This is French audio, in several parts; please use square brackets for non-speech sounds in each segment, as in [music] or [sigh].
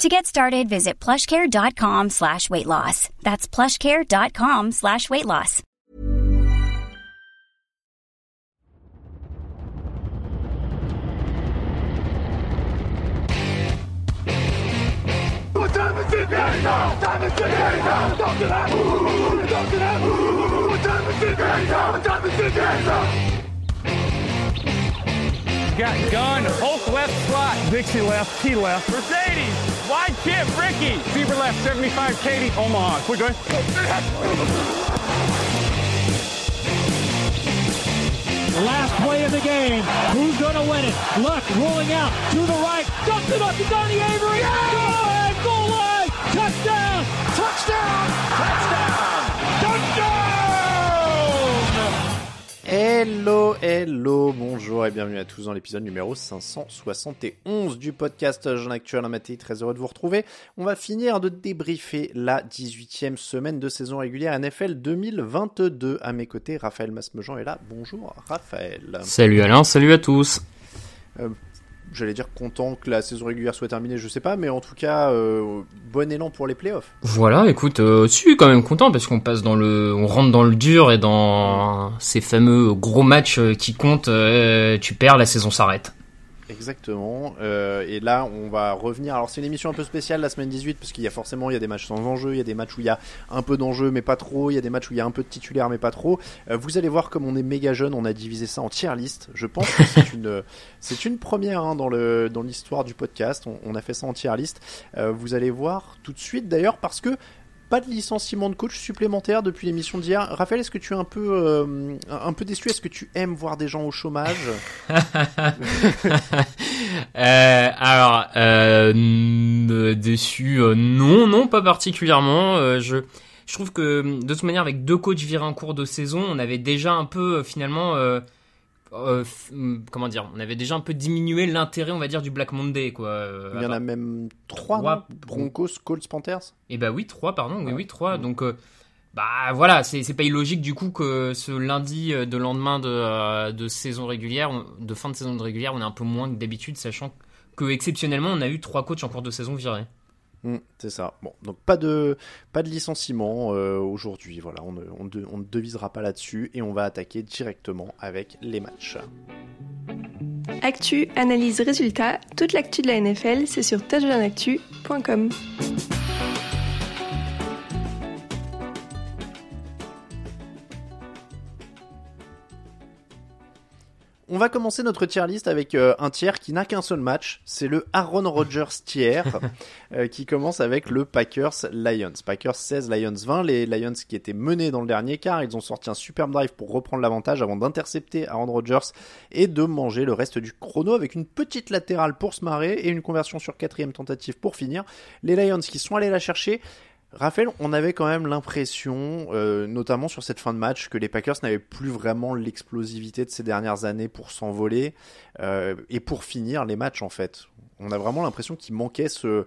To get started, visit plushcare.com slash weight loss. That's plushcare.com slash weight loss. What time is it now? Time is it now? Talk to that. What time is it now? What time is it now? Got gun, Hulk left slot. Dixie left, T left. Mercedes, wide chip, Ricky. Fever left, 75, Katie, Omaha. Quick, go ahead. Last play of the game. Who's going to win it? Luck rolling out to the right. Dumps it up to Donnie Avery. Go ahead, goal line. Touchdown. Touchdown. Touchdown. Hello, hello, bonjour et bienvenue à tous dans l'épisode numéro 571 du podcast Jean Actuel Maté. Très heureux de vous retrouver. On va finir de débriefer la 18e semaine de saison régulière NFL 2022. À mes côtés, Raphaël Masmejean est là. Bonjour Raphaël. Salut Alain, salut à tous. Euh, J'allais dire content que la saison régulière soit terminée, je sais pas, mais en tout cas, euh, bon élan pour les playoffs. Voilà, écoute, euh, suis quand même content parce qu'on passe dans le, on rentre dans le dur et dans ces fameux gros matchs qui comptent. euh, tu perds, la saison s'arrête. Exactement. Euh, et là, on va revenir. Alors, c'est une émission un peu spéciale la semaine 18 parce qu'il y a forcément il y a des matchs sans enjeu, il y a des matchs où il y a un peu d'enjeu mais pas trop, il y a des matchs où il y a un peu de titulaire mais pas trop. Euh, vous allez voir comme on est méga jeune, on a divisé ça en tier list. Je pense que c'est une [laughs] c'est une première hein, dans le dans l'histoire du podcast. On, on a fait ça en tier list. Euh, vous allez voir tout de suite d'ailleurs parce que pas de licenciement de coach supplémentaire depuis l'émission d'hier. Raphaël, est-ce que tu es un peu, euh, un peu déçu? Est-ce que tu aimes voir des gens au chômage? [laughs] Euh, alors, euh, déçu, euh, non, non, pas particulièrement. Euh, je, je trouve que de toute manière, avec deux coachs virés en cours de saison, on avait déjà un peu euh, finalement, euh, hum, comment dire, on avait déjà un peu diminué l'intérêt, on va dire, du Black Monday, quoi. Euh, Il y en a même trois, Trois. Broncos, Colts, Panthers? Et bah oui, 3, pardon, oui, Ouais. oui, 3. Donc, euh, bah voilà, c'est pas illogique du coup que ce lundi de lendemain de, de saison régulière, de fin de saison de régulière, on est un peu moins que d'habitude, sachant que exceptionnellement, on a eu trois coachs en cours de saison virés. Hmm, c'est ça. Bon, donc pas de licenciement euh, aujourd'hui. Voilà, on ne, on, devisera pas là-dessus et on va attaquer directement avec les matchs. Actu, analyse, résultat, toute l'actu de la NFL, c'est sur touchdownactu.com. On va commencer notre tier list avec euh, un tiers qui n'a qu'un seul match. C'est le Aaron Rodgers tier [laughs] euh, qui commence avec le Packers Lions. Packers 16, Lions 20. Les Lions qui étaient menés dans le dernier quart, ils ont sorti un superbe drive pour reprendre l'avantage avant d'intercepter Aaron Rodgers et de manger le reste du chrono avec une petite latérale pour se marrer et une conversion sur quatrième tentative pour finir. Les Lions qui sont allés la chercher. Raphaël, on avait quand même l'impression, euh, notamment sur cette fin de match, que les Packers n'avaient plus vraiment l'explosivité de ces dernières années pour s'envoler euh, et pour finir les matchs en fait. On a vraiment l'impression qu'il manquait ce,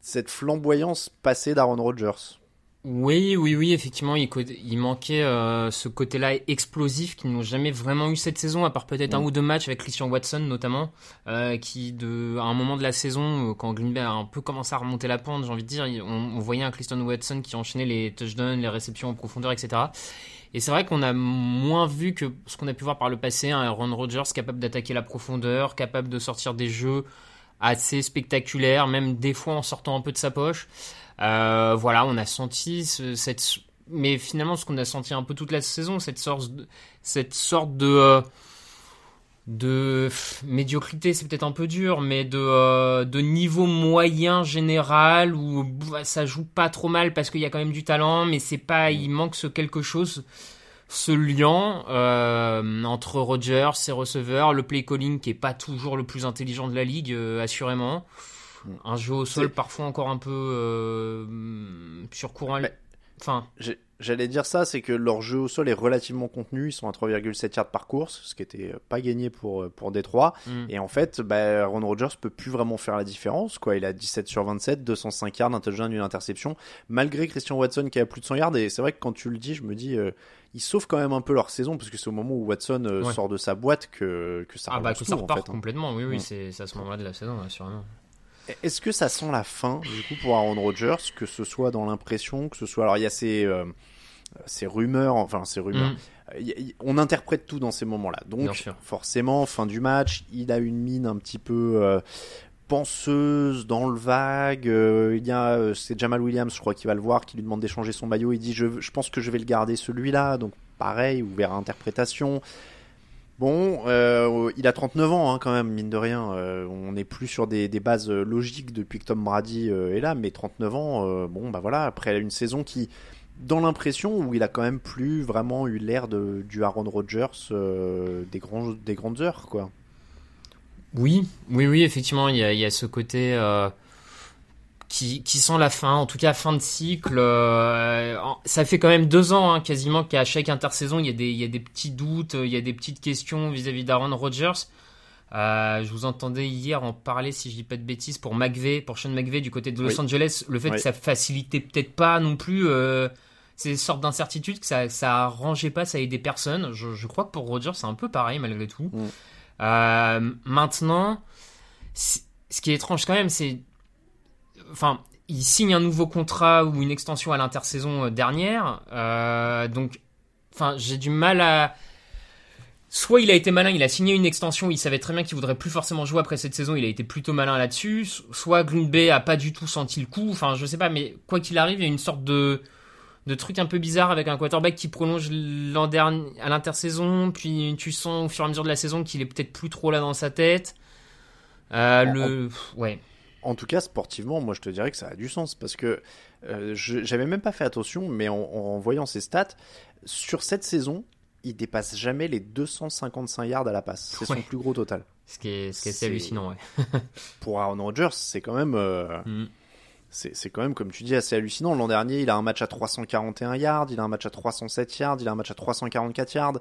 cette flamboyance passée d'Aaron Rodgers. Oui, oui, oui, effectivement, il, manquait euh, ce côté-là explosif qu'ils n'ont jamais vraiment eu cette saison, à part peut-être un Mm. ou deux matchs avec Christian Watson notamment, euh, qui de, à un moment de la saison, euh, quand Green Bay a un peu commencé à remonter la pente, j'ai envie de dire, on, on voyait un Christian Watson qui enchaînait les touchdowns, les réceptions en profondeur, etc. Et c'est vrai qu'on a moins vu que ce qu'on a pu voir par le passé, un Aaron Rodgers capable d'attaquer la profondeur, capable de sortir des jeux assez spectaculaires, même des fois en sortant un peu de sa poche. Euh, voilà, on a senti ce- cette mais finalement, ce qu'on a senti un peu toute la saison, cette sorte de, cette sorte de, euh, de pff, médiocrité, c'est peut-être un peu dur, mais de, euh, de niveau moyen général où bah, ça joue pas trop mal parce qu'il y a quand même du talent, mais c'est pas, il manque ce quelque chose, ce lien euh, entre Rogers, ses receveurs, le play calling qui est pas toujours le plus intelligent de la ligue, euh, assurément. Un jeu au sol parfois encore un peu euh, sur courant. Mais- Enfin, J'allais dire ça, c'est que leur jeu au sol est relativement contenu. Ils sont à 3,7 yards par course, ce qui était pas gagné pour, pour Détroit. mm. Et en fait, bah, Aaron Rodgers peut plus vraiment faire la différence. Quoi. Il a 17 sur 27, 205 yards, un touchdown, une interception, malgré Christian Watson qui a plus de 100 yards. Et c'est vrai que quand tu le dis, je me dis, euh, ils sauvent quand même un peu leur saison, parce que c'est au moment où Watson euh, Ouais. sort de sa boîte que, que ça ah bah que tout, ça en repart hein. complètement. Oui, oui, Mm. c'est à ce moment-là de la saison, assurément. Est-ce que ça sent la fin, du coup, pour Aaron Rodgers, que ce soit dans l'impression, que ce soit... Alors, il y a ces, euh, ces rumeurs, enfin, ces rumeurs. Mm. On interprète tout dans ces moments-là. Donc, forcément, fin du match, il a une mine un petit peu euh, penseuse, dans le vague. Euh, il y a, c'est Jamal Williams, je crois, qui va le voir, qui lui demande d'échanger son maillot. Il dit, je, je pense que je vais le garder celui-là. Donc, pareil, ouvert à interprétation. Bon, euh, il a 39 ans hein, quand même, mine de rien. Euh, on n'est plus sur des, bases euh, logiques depuis que Tom Brady est là, mais 39 ans, bon bah voilà, après une saison qui, dans l'impression où il a quand même plus vraiment eu l'air du Aaron Rodgers des, grands, des grandes heures, quoi. Oui, oui, oui, effectivement, il y a, il y a ce côté qui, qui sent la fin, en tout cas fin de cycle. euh, ça fait quand même deux ans hein, quasiment qu'à chaque intersaison, il y, a des, il y a des petits doutes, il y a des petites questions vis-à-vis d'Aaron Rodgers. Euh, je vous entendais hier en parler, si je dis pas de bêtises, pour McVeigh, pour Sean McVeigh du côté de Los Oui. Angeles, le fait Oui. que ça facilitait peut-être pas non plus euh, ces sortes d'incertitudes, que ça, ça arrangeait pas, ça aidait personne. Je, je crois que pour Rodgers, c'est un peu pareil malgré tout. Mm. Euh, maintenant, ce qui est étrange quand même, c'est. Enfin, il signe un nouveau contrat ou une extension à l'intersaison euh, dernière. euh, donc, enfin, j'ai du mal à. Soit il a été malin, il a signé une extension, il savait très bien qu'il voudrait plus forcément jouer après cette saison, il a été plutôt malin là-dessus. So- Soit Green Bay a pas du tout senti le coup. Enfin, je sais pas, mais quoi qu'il arrive, il y a une sorte de de truc un peu bizarre avec un quarterback qui prolonge l'an dernier à l'intersaison, puis tu sens au fur et à mesure de la saison qu'il est peut-être plus trop là dans sa tête. Euh, le ouais. En tout cas, sportivement, moi je te dirais que ça a du sens parce que euh, j'avais même pas fait attention, mais en, en voyant ses stats, sur cette saison, il dépasse jamais les 255 yards à la passe. C'est son plus gros total. Ce qui est, ce qui est assez C'est- hallucinant, ouais. [laughs] Pour Aaron Rodgers, c'est quand même. euh, Mm. C'est quand même, comme tu dis, assez hallucinant. L'an dernier, il a un match à 341 yards, il a un match à 307 yards, il a un match à 344 yards.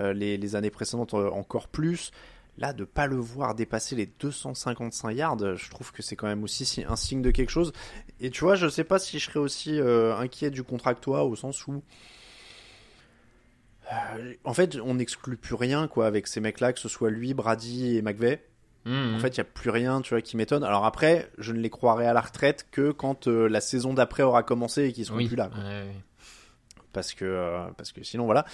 Euh, les, les années précédentes, encore plus. Là, de pas le voir dépasser les 255 yards, je trouve que c'est quand même aussi si- un signe de quelque chose. Et tu vois, je sais pas si je serais aussi euh, inquiet du contrat que toi, au sens où. euh, en fait, on n'exclut plus rien quoi avec ces mecs-là, que ce soit lui, Brady et McVeigh. Mm. En fait, il n'y a plus rien, tu vois, qui m'étonne. Alors après, je ne les croirai à la retraite que quand euh, la saison d'après aura commencé et qu'ils seront oui. plus là. quoi. Ouais, ouais. Parce que, euh, parce que sinon, voilà.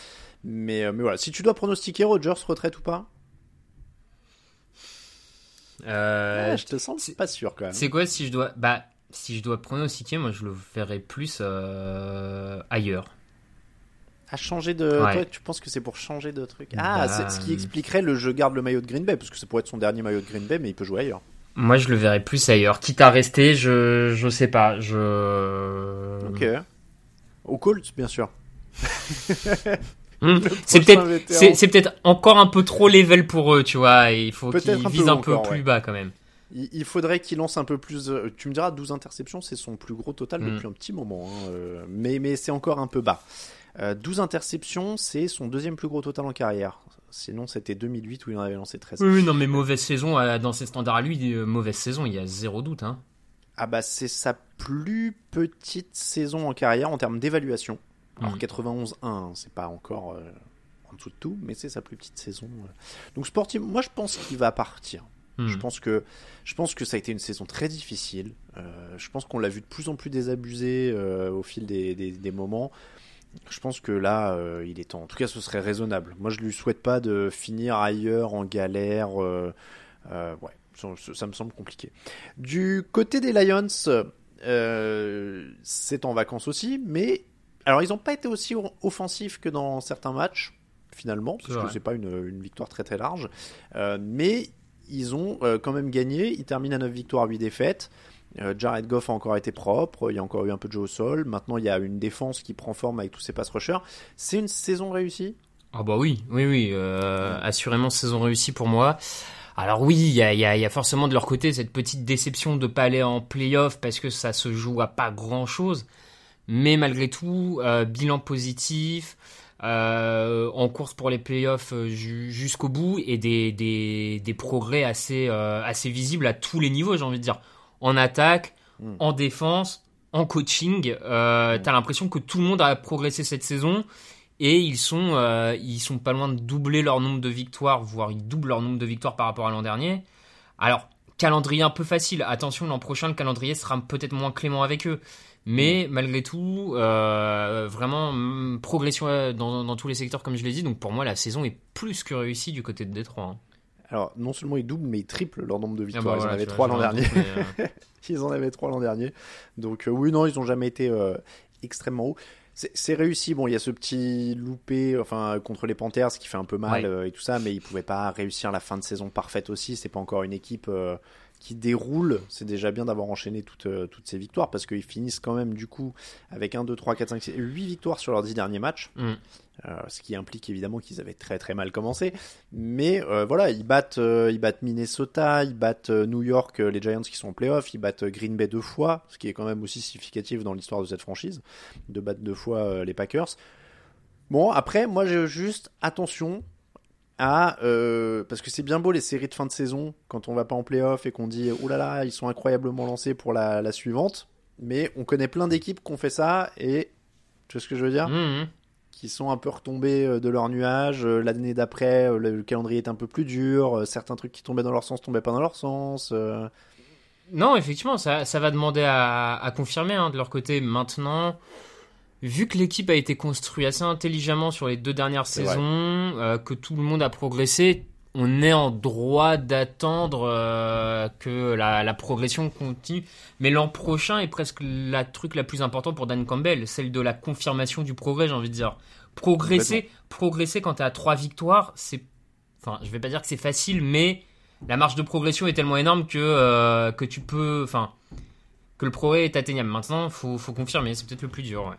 Mais, mais voilà, si tu dois pronostiquer Rogers retraite ou pas, Euh, ouais, je te sens c'est- pas sûr quand même. C'est quoi si je dois bah si je dois pronostiquer, moi je le verrais plus euh, ailleurs. À changer de. Ouais. Toi, tu penses que c'est pour changer de truc Ah, Bah, c'est ce qui expliquerait le je garde le maillot de Green Bay, parce que ça pourrait être son dernier maillot de Green Bay, mais il peut jouer ailleurs. Moi je le verrais plus ailleurs. Quitte à rester, je je sais pas, je Ok. Au Colts, bien sûr. [laughs] Hmm. C'est peut-être c'est peut-être encore un peu trop level pour eux, tu vois, et il faut qu'ils visent un peu encore, plus ouais. bas quand même. Il, il faudrait qu'il lance un peu plus. euh, Tu me diras, 12 interceptions, c'est son plus gros total Mm. depuis un petit moment. hein, euh, mais mais c'est encore un peu bas. Euh, 12 interceptions, c'est son deuxième plus gros total en carrière. Sinon, c'était 2008 où il en avait lancé 13. Oui, non mais mauvaise saison euh, dans ses standards à lui, mauvaise saison, il y a zéro doute hein. Ah bah, c'est sa plus petite saison en carrière en termes d'évaluation. Alors Mm. 91-1, hein, c'est pas encore euh, en dessous de tout, mais c'est sa plus petite saison. euh. Donc sportif, moi je pense qu'il va partir. Hmm. Je pense que je pense que ça a été une saison très difficile. Euh, je pense qu'on l'a vu de plus en plus désabusé euh, au fil des, des- des moments. Je pense que là, euh, il est temps. En tout cas, ce serait raisonnable. Moi, je lui souhaite pas de finir ailleurs en galère. ouais, ça, ça me semble compliqué. Du côté des Lions, c'est en vacances aussi, mais Alors, ils n'ont pas été aussi offensifs que dans certains matchs, finalement, parce que c'est pas une, une victoire très très large. Euh, mais ils ont euh, quand même gagné. Ils terminent à 9 victoires, 8 défaites. Euh, Jared Goff a encore été propre. Il y a encore eu un peu de jeu au sol. Maintenant, il y a une défense qui prend forme avec tous ces pass rushers. C'est une saison réussie? Ah bah oui, oui, oui, assurément saison réussie pour moi. Alors oui, il y a, y, a, il y a forcément de leur côté cette petite déception de pas aller en playoff parce que ça se joue à pas grand chose. Mais malgré tout, euh, bilan positif, euh, en course pour les playoffs euh, ju- jusqu'au bout et des, des, des progrès assez, euh, assez visibles à tous les niveaux, j'ai envie de dire. En attaque, Mm. en défense, en coaching, euh, t'as l'impression que tout le monde a progressé cette saison et ils sont, ils sont pas loin de doubler leur nombre de victoires, voire ils doublent leur nombre de victoires par rapport à l'an dernier. Alors, calendrier un peu facile. Attention, l'an prochain, le calendrier sera peut-être moins clément avec eux. Mais malgré tout, euh, vraiment, mm, progression euh, dans, dans tous les secteurs, comme je l'ai dit. Donc pour moi, la saison est plus que réussie du côté de Détroit. hein. Alors, non seulement ils doublent, mais ils triplent leur nombre de Ah victoires. bah ils en avaient trois l'an dernier. mais, euh, [laughs] Ils en avaient trois l'an dernier. Donc euh, oui, non, ils ont jamais été extrêmement hauts. C'est c'est réussi. Bon, il y a ce petit loupé, enfin contre les Panthers, qui fait un peu mal Ouais. euh, et tout ça, mais ils pouvaient pas réussir la fin de saison parfaite aussi. C'est pas encore une équipe euh, qui déroule. C'est déjà bien d'avoir enchaîné toutes, euh, toutes ces victoires parce qu'ils finissent quand même du coup avec 1, 2, 3, 4, 5, 6, 8 victoires sur leurs 10 derniers matchs. Mm. Euh, ce qui implique évidemment qu'ils avaient très très mal commencé. Mais euh, voilà, ils battent, euh, ils battent Minnesota, ils battent New York, les Giants qui sont en playoff, ils battent Green Bay deux fois, ce qui est quand même aussi significatif dans l'histoire de cette franchise, de battre deux fois les Packers. Bon, après, moi j'ai juste attention à... euh, parce que c'est bien beau les séries de fin de saison, quand on va pas en playoff et qu'on dit, oh là là, ils sont incroyablement lancés pour la, la suivante. Mais on connaît plein d'équipes qui ont fait ça et... Tu vois ce que je veux dire? Mhm. qui sont un peu retombés euh, de leur nuage. Euh, L'année d'après, le le calendrier est un peu plus dur. Certains trucs qui tombaient dans leur sens tombaient pas dans leur sens. Euh, Non, effectivement, ça, ça va demander à, à confirmer hein, de leur côté. Maintenant, vu que l'équipe a été construite assez intelligemment sur les deux dernières saisons, euh, que tout le monde a progressé, on est en droit d'attendre euh, que la, la progression continue. Mais l'an prochain est presque la truc la plus importante pour Dan Campbell, celle de la confirmation du progrès, j'ai envie de dire. Progresser, progresser quand tu as trois victoires, c'est... Enfin, je vais pas dire que c'est facile, mais la marge de progression est tellement énorme que, euh, que tu peux. Enfin, que le progrès est atteignable. Maintenant, faut, faut confirmer, c'est peut-être le plus dur. ouais.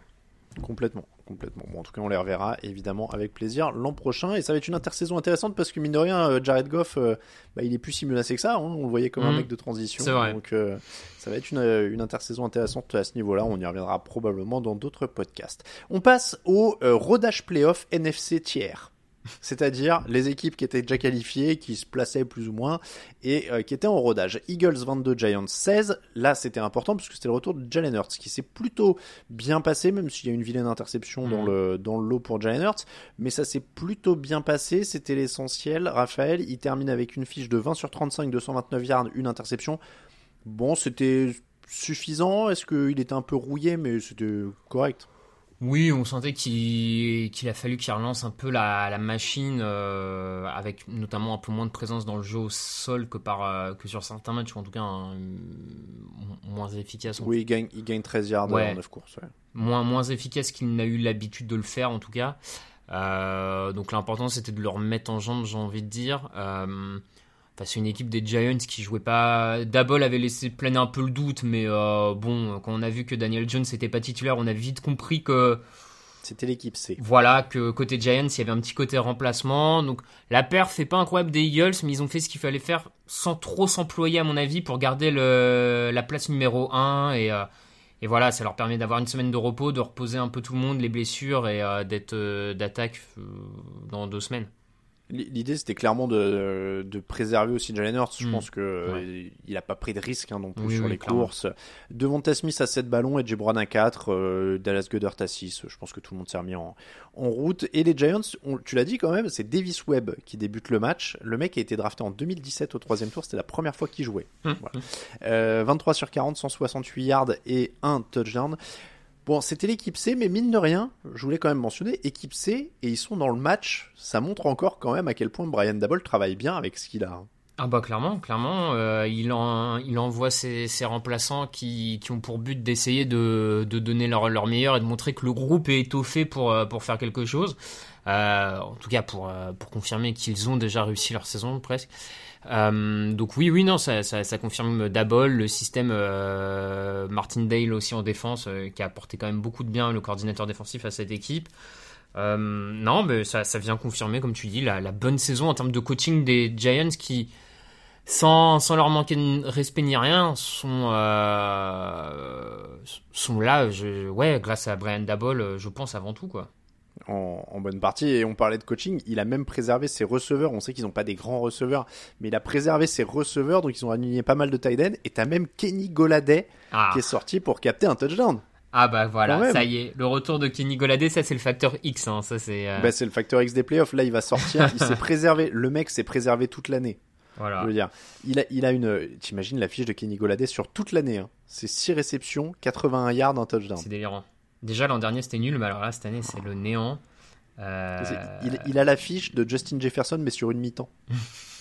Complètement, complètement. Bon, en tout cas, on les reverra évidemment avec plaisir l'an prochain. Et ça va être une intersaison intéressante parce que mine de rien, euh, Jared Goff, euh, bah, il est plus si menacé que ça. hein. On le voyait comme un Mhm. mec de transition. C'est vrai. Donc, euh, ça va être une, euh, une intersaison intéressante à ce niveau-là. On y reviendra probablement dans d'autres podcasts. On passe au euh, rodage playoff NFC tiers. C'est-à-dire les équipes qui étaient déjà qualifiées, qui se plaçaient plus ou moins, et euh, qui étaient en rodage. Eagles 22, Giants 16. Là, c'était important parce que c'était le retour de Jalen Hurts, qui s'est plutôt bien passé, même s'il y a une vilaine interception dans Mhm. le dans le lot pour Jalen Hurts. Mais ça s'est plutôt bien passé. C'était l'essentiel. Raphaël, il termine avec une fiche de 20 sur 35, 229 yards, une interception. Bon, c'était suffisant. Est-ce qu'il était un peu rouillé, mais c'était correct. Oui, on sentait qu'il a fallu qu'il relance un peu la, la machine, euh, avec notamment un peu moins de présence dans le jeu au sol que, par, euh, que sur certains matchs, ou en tout cas un- moins efficace. Oui, il gagne, il gagne 13 yards Ouais. en 9 courses. ouais. moins, moins efficace qu'il n'a eu l'habitude de le faire en tout cas. Euh, donc l'important c'était de le remettre en jambe, j'ai envie de dire. Enfin, c'est une équipe des Giants qui jouait pas. Dabol avait laissé planer un peu le doute, mais euh, bon, quand on a vu que Daniel Jones n'était pas titulaire, on a vite compris que C'était l'équipe C. voilà que côté Giants il y avait un petit côté remplacement. Donc la perf fait pas incroyable des Eagles, mais ils ont fait ce qu'il fallait faire sans trop s'employer à mon avis pour garder le, la place numéro 1 et euh, et voilà, ça leur permet d'avoir une semaine de repos, de reposer un peu tout le monde, les blessures et euh, d'être d'attaque dans deux semaines. L'idée, c'était clairement de, de préserver aussi Jalen Hurts. Je Mm. pense que euh, il a pas pris de risque hein, non plus Oui, sur oui, les clairement. courses. Devonta Smith à 7 ballons et Jebron à 4, euh, Dallas Goddard à 6. Je pense que tout le monde s'est remis en, en route. Et les Giants, on- tu l'as dit quand même, c'est Davis Webb qui débute le match. Le mec a été drafté en 2017 au troisième tour. C'était la première fois qu'il jouait. Mm. Voilà. Euh, 23 sur 40, 168 yards et un touchdown. Bon, c'était l'équipe C, mais mine de rien, je voulais quand même mentionner, équipe C, et ils sont dans le match, ça montre encore quand même à quel point Brian Dabble travaille bien avec ce qu'il a. hein. Ah bah clairement, clairement, euh, il, en, il envoie ses, ses remplaçants qui, qui, ont pour but d'essayer de, de, donner leur, leur meilleur et de montrer que le groupe est étoffé pour, euh, pour faire quelque chose. Euh, en tout cas pour, euh, pour confirmer qu'ils ont déjà réussi leur saison presque. Euh, donc oui, oui, non, ça, ça, confirme Dabol, le système euh, Martindale aussi en défense, qui a apporté quand même beaucoup de bien, le coordinateur défensif à cette équipe. Euh, non, mais ça, ça vient confirmer, comme tu dis, la, bonne saison en termes de coaching des Giants qui, sans, sans leur manquer de respect ni rien, sont, euh, sont là, ouais, grâce à Brian Dabol, je pense avant tout, quoi. En, en, bonne partie. Et on parlait de coaching, il a même préservé ses receveurs. On sait qu'ils n'ont pas des grands receveurs, mais il a préservé ses receveurs, donc ils ont aligné pas mal de tight end. Et t'as même Kenny Goladay ah. qui est sorti pour capter un touchdown. Ah bah voilà, ça y est, le retour de Kenny Goladé, ça c'est le facteur X, hein, ça c'est. Euh... Bah, c'est le facteur X des playoffs. Là, il va sortir, [laughs] il s'est préservé. Le mec s'est préservé toute l'année. Voilà. Je veux dire, il a, il a une. T'imagines la fiche de Kenny Goladé sur toute l'année. Hein. C'est 6 réceptions, 81 yards, un touchdown. C'est délirant. Déjà l'an dernier c'était nul, mais alors là cette année c'est le néant. Euh... Il, il, a la fiche de Justin Jefferson, mais sur une mi-temps. [laughs]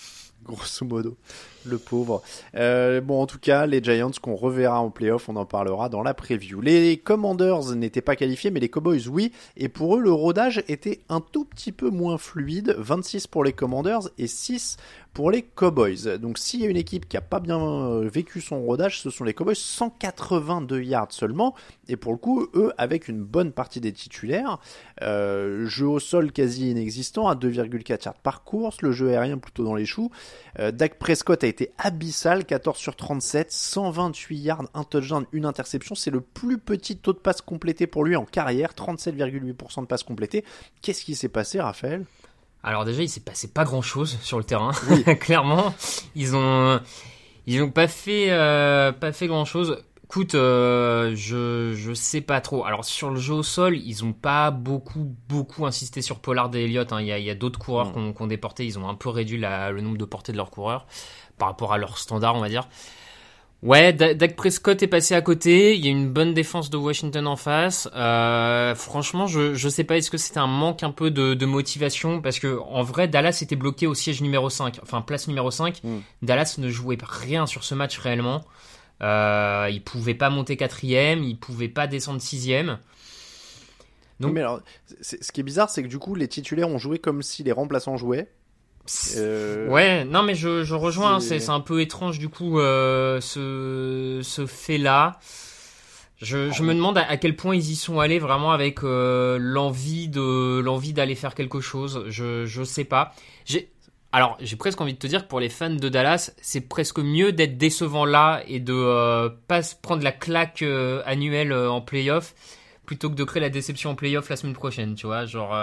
grosso modo, le pauvre. Euh, bon, en tout cas, les Giants qu'on reverra en playoff, on en parlera dans la preview. Les Commanders n'étaient pas qualifiés, mais les Cowboys, oui. Et pour eux, le rodage était un tout petit peu moins fluide. 26 pour les Commanders et 6 pour les Cowboys. Donc s'il y a une équipe qui a pas bien vécu son rodage, ce sont les Cowboys, 182 yards seulement, et pour le coup, eux, avec une bonne partie des titulaires, euh, jeu au sol quasi inexistant, à 2,4 yards par course, le jeu aérien plutôt dans les choux. Euh, Dak Prescott a été abyssal, 14 sur 37, 128 yards, un touchdown, une interception, c'est le plus petit taux de passe complété pour lui en carrière, 37,8% de passes complétées. Qu'est-ce qui s'est passé, Raphaël? Alors déjà, il s'est passé pas grand-chose sur le terrain. Oui. [laughs] Clairement, ils ont ils ont pas fait euh, pas fait grand-chose. Écoute, euh, je je sais pas trop. Alors sur le jeu au sol, ils ont pas beaucoup beaucoup insisté sur Pollard et Elliott. Hein. Il y a, il y a d'autres coureurs mm. qui ont, déporté. Ils ont un peu réduit la, le nombre de portées de leurs coureurs par rapport à leur standard, on va dire. Ouais, Dak Prescott est passé à côté. Il y a une bonne défense de Washington en face. Euh, franchement, je je sais pas. Est-ce que c'était un manque un peu de, de, motivation? Parce que en vrai, Dallas était bloqué au siège numéro 5, enfin place numéro 5. Mm. Dallas ne jouait rien sur ce match réellement. Euh, il pouvait pas monter quatrième, il pouvait pas descendre sixième. Donc, mais alors, ce qui est bizarre, c'est que du coup, les titulaires ont joué comme si les remplaçants jouaient. Euh... Ouais, non mais je, je rejoins, c'est un peu étrange du coup euh, ce, ce fait-là. Je, je, me demande à, quel point ils y sont allés vraiment avec euh, l'envie de l'envie d'aller faire quelque chose. Je je sais pas. J'ai alors j'ai presque envie de te dire que pour les fans de Dallas, c'est presque mieux d'être décevant là et de euh, pas se prendre la claque euh, annuelle en playoff plutôt que de créer la déception en playoff la semaine prochaine. Tu vois, genre.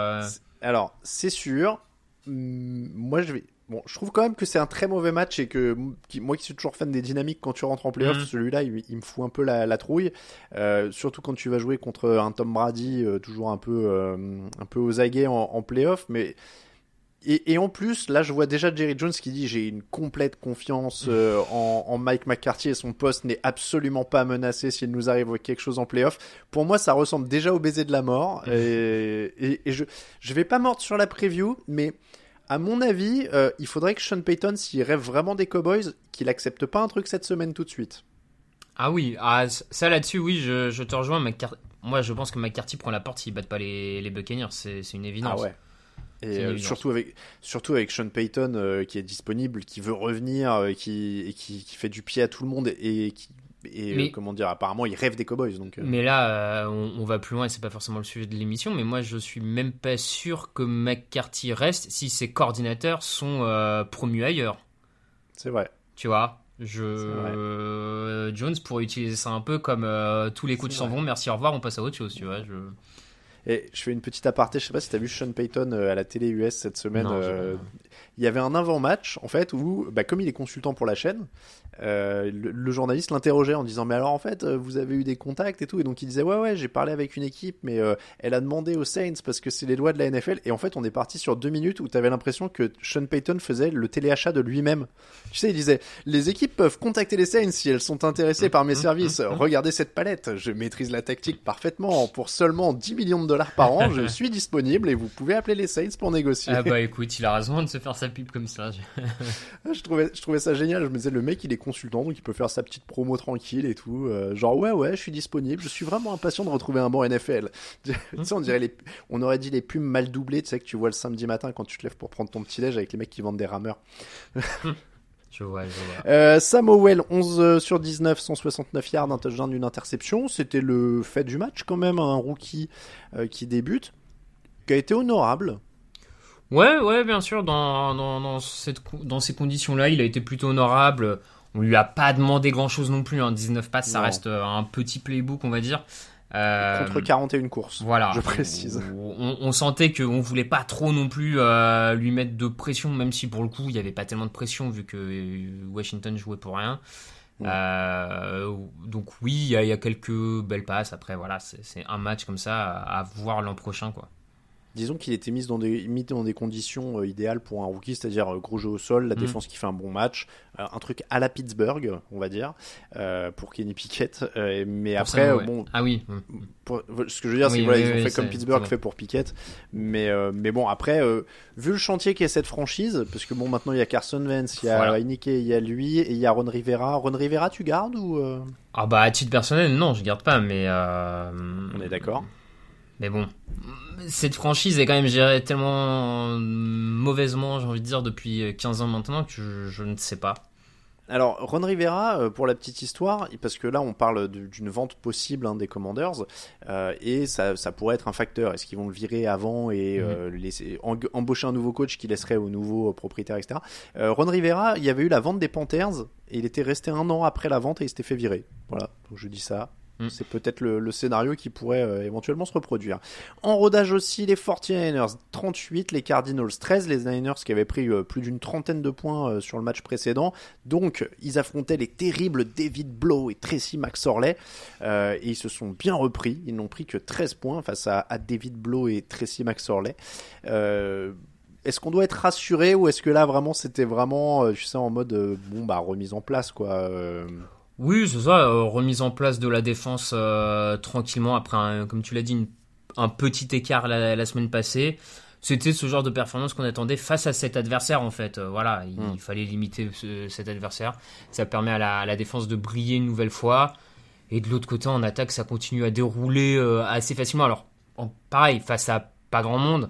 Alors c'est sûr moi je vais bon je trouve quand même que c'est un très mauvais match et que moi qui suis toujours fan des dynamiques quand tu rentres en playoff mmh. celui-là il, il, me fout un peu la, la trouille euh, surtout quand tu vas jouer contre un Tom Brady euh, toujours un peu euh, un peu aux aguets en, en playoff mais et, et, en plus, là, je vois déjà Jerry Jones qui dit j'ai une complète confiance euh, [laughs] en, en, Mike McCarthy et son poste n'est absolument pas menacé s'il nous arrive quelque chose en playoff. Pour moi, ça ressemble déjà au baiser de la mort. [laughs] Et, et, et je je vais pas mordre sur la preview, mais à mon avis, euh, il faudrait que Sean Payton, s'il rêve vraiment des Cowboys, qu'il accepte pas un truc cette semaine tout de suite. Ah oui, ah, ça là-dessus, oui, je, je te rejoins. Moi, je pense que McCarthy prend la porte s'il bat pas les, les Buccaneers. C'est une évidence. Ah ouais. Et euh, surtout avec surtout avec Sean Payton euh, qui est disponible, qui veut revenir, euh, qui et qui, qui, fait du pied à tout le monde et qui et mais, comment dire apparemment il rêve des Cowboys donc. Mais là on, on, va plus loin et c'est pas forcément le sujet de l'émission mais moi je suis même pas sûr que McCarthy reste si ses coordinateurs sont promus ailleurs. C'est vrai. Tu vois. Je Jones pourrait utiliser ça un peu comme tous les coachs s'en vont merci au revoir on passe à autre chose tu vois je et je fais une petite aparté, je sais pas si tu as vu Sean Payton euh, à la télé US cette semaine. Non, euh, il y avait un avant-match, en fait, où, bah, comme il est consultant pour la chaîne, euh, le, le, journaliste l'interrogeait en disant Mais alors, en fait, vous avez eu des contacts et tout. Et donc, il disait Ouais, ouais, j'ai parlé avec une équipe, mais euh, elle a demandé aux Saints parce que c'est les lois de la NFL. Et en fait, on est parti sur deux minutes où tu avais l'impression que Sean Payton faisait le téléachat de lui-même. Tu sais, il disait Les équipes peuvent contacter les Saints si elles sont intéressées par mes services. Regardez cette palette, je maîtrise la tactique parfaitement. Pour seulement 10 millions de dollars par an, je [laughs] suis disponible et vous pouvez appeler les Saints pour négocier. Ah bah écoute, il a raison de se faire sa pub comme ça. [laughs] je, trouvais, je trouvais ça génial. Je me disais, le mec, il est consultant, donc il peut faire sa petite promo tranquille et tout. Euh, genre, ouais, ouais, je suis disponible. Je suis vraiment impatient de retrouver un bon NFL. [laughs] tu sais, on dirait les, on aurait dit les pubs mal doublées, tu sais, que tu vois le samedi matin quand tu te lèves pour prendre ton petit déj avec les mecs qui vendent des rameurs. Je vois, je vois. Euh, Samuel, 11 sur 19, 169 yards, un touchdown, une interception. C'était le fait du match quand même, un rookie euh, qui débute, qui a été honorable. Ouais, ouais, bien sûr. Dans, dans, dans, cette, dans ces conditions-là, il a été plutôt honorable. On lui a pas demandé grand-chose non plus. Hein. 19 passes, ça reste euh, un petit playbook, on va dire. Euh, Contre 41 courses. Voilà. Je précise. On, on sentait qu'on voulait pas trop non plus euh, lui mettre de pression, même si pour le coup il n'y avait pas tellement de pression vu que Washington jouait pour rien. Euh, donc oui, il y, a, y, a quelques belles passes. Après voilà, c'est un match comme ça à, à voir l'an prochain quoi disons qu'il était mis dans des, mis dans des conditions euh, idéales pour un rookie, c'est-à-dire euh, gros jeu au sol, la mm. défense qui fait un bon match, euh, un truc à la Pittsburgh, on va dire, pour Kenny Pickett. mais après, bon. Ah oui. ce que je veux dire, c'est qu'ils voilà, ils ont fait comme Pittsburgh fait pour Pickett. Mais, mais bon, après, vu le chantier qu'est cette franchise, parce que bon, maintenant il y a Carson Wentz, il y a voilà. il y a lui, et il y a Ron Rivera. Ron Rivera, tu gardes ou Ah bah à titre personnel, non, je garde pas, mais. On est d'accord. Mais bon, cette franchise est quand même gérée tellement mauvaisement, j'ai envie de dire, depuis 15 ans maintenant que je, ne sais pas. Alors, Ron Rivera, euh, pour la petite histoire, parce que là, on parle d'une vente possible hein, des Commanders, euh, et ça, ça, pourrait être un facteur. Est-ce qu'ils vont le virer avant et euh, mhm. laisser, embaucher un nouveau coach qui laisserait au nouveau propriétaire, etc. Ron Rivera, il y avait eu la vente des Panthers, et il était resté un an après la vente et il s'était fait virer. Voilà, donc je dis ça. Mm. C'est peut-être le, scénario qui pourrait euh, éventuellement se reproduire. En rodage aussi, les 49ers 38, les Cardinals 13, les Niners qui avaient pris euh, plus d'une trentaine de points euh, sur le match précédent. Donc, ils affrontaient les terribles David Blow et Tracy McSorley. et ils se sont bien repris. Ils n'ont pris que 13 points face à, David Blow et Tracy McSorley. est-ce qu'on doit être rassuré ou est-ce que là vraiment c'était vraiment, tu sais, en mode bon bah remise en place quoi oui, c'est ça, euh, remise en place de la défense euh, tranquillement après, comme tu l'as dit, un petit écart la, semaine passée. C'était ce genre de performance qu'on attendait face à cet adversaire en fait. Euh, voilà, il, hmm. fallait limiter cet adversaire. Ça permet à la, défense de briller une nouvelle fois. Et de l'autre côté, en attaque, ça continue à dérouler assez facilement. Alors, pareil, face à pas grand monde,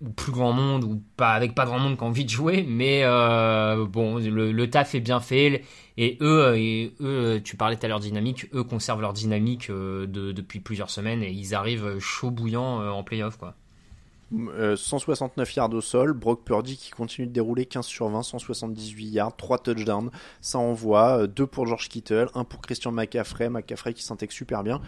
ou plus grand monde ou pas avec pas grand monde qui a envie de jouer mais euh, bon le, taf est bien fait et eux euh, et eux tu parlais tout à l'heure dynamique eux conservent leur dynamique euh, de, depuis plusieurs semaines et ils arrivent chaud bouillant en playoff quoi. 169 yards au sol, Brock Purdy qui continue de dérouler 15 sur 20, 178 yards, 3 touchdowns, ça envoie, 2 pour George Kittle, 1 pour Christian McCaffrey, McCaffrey qui s'intègre super bien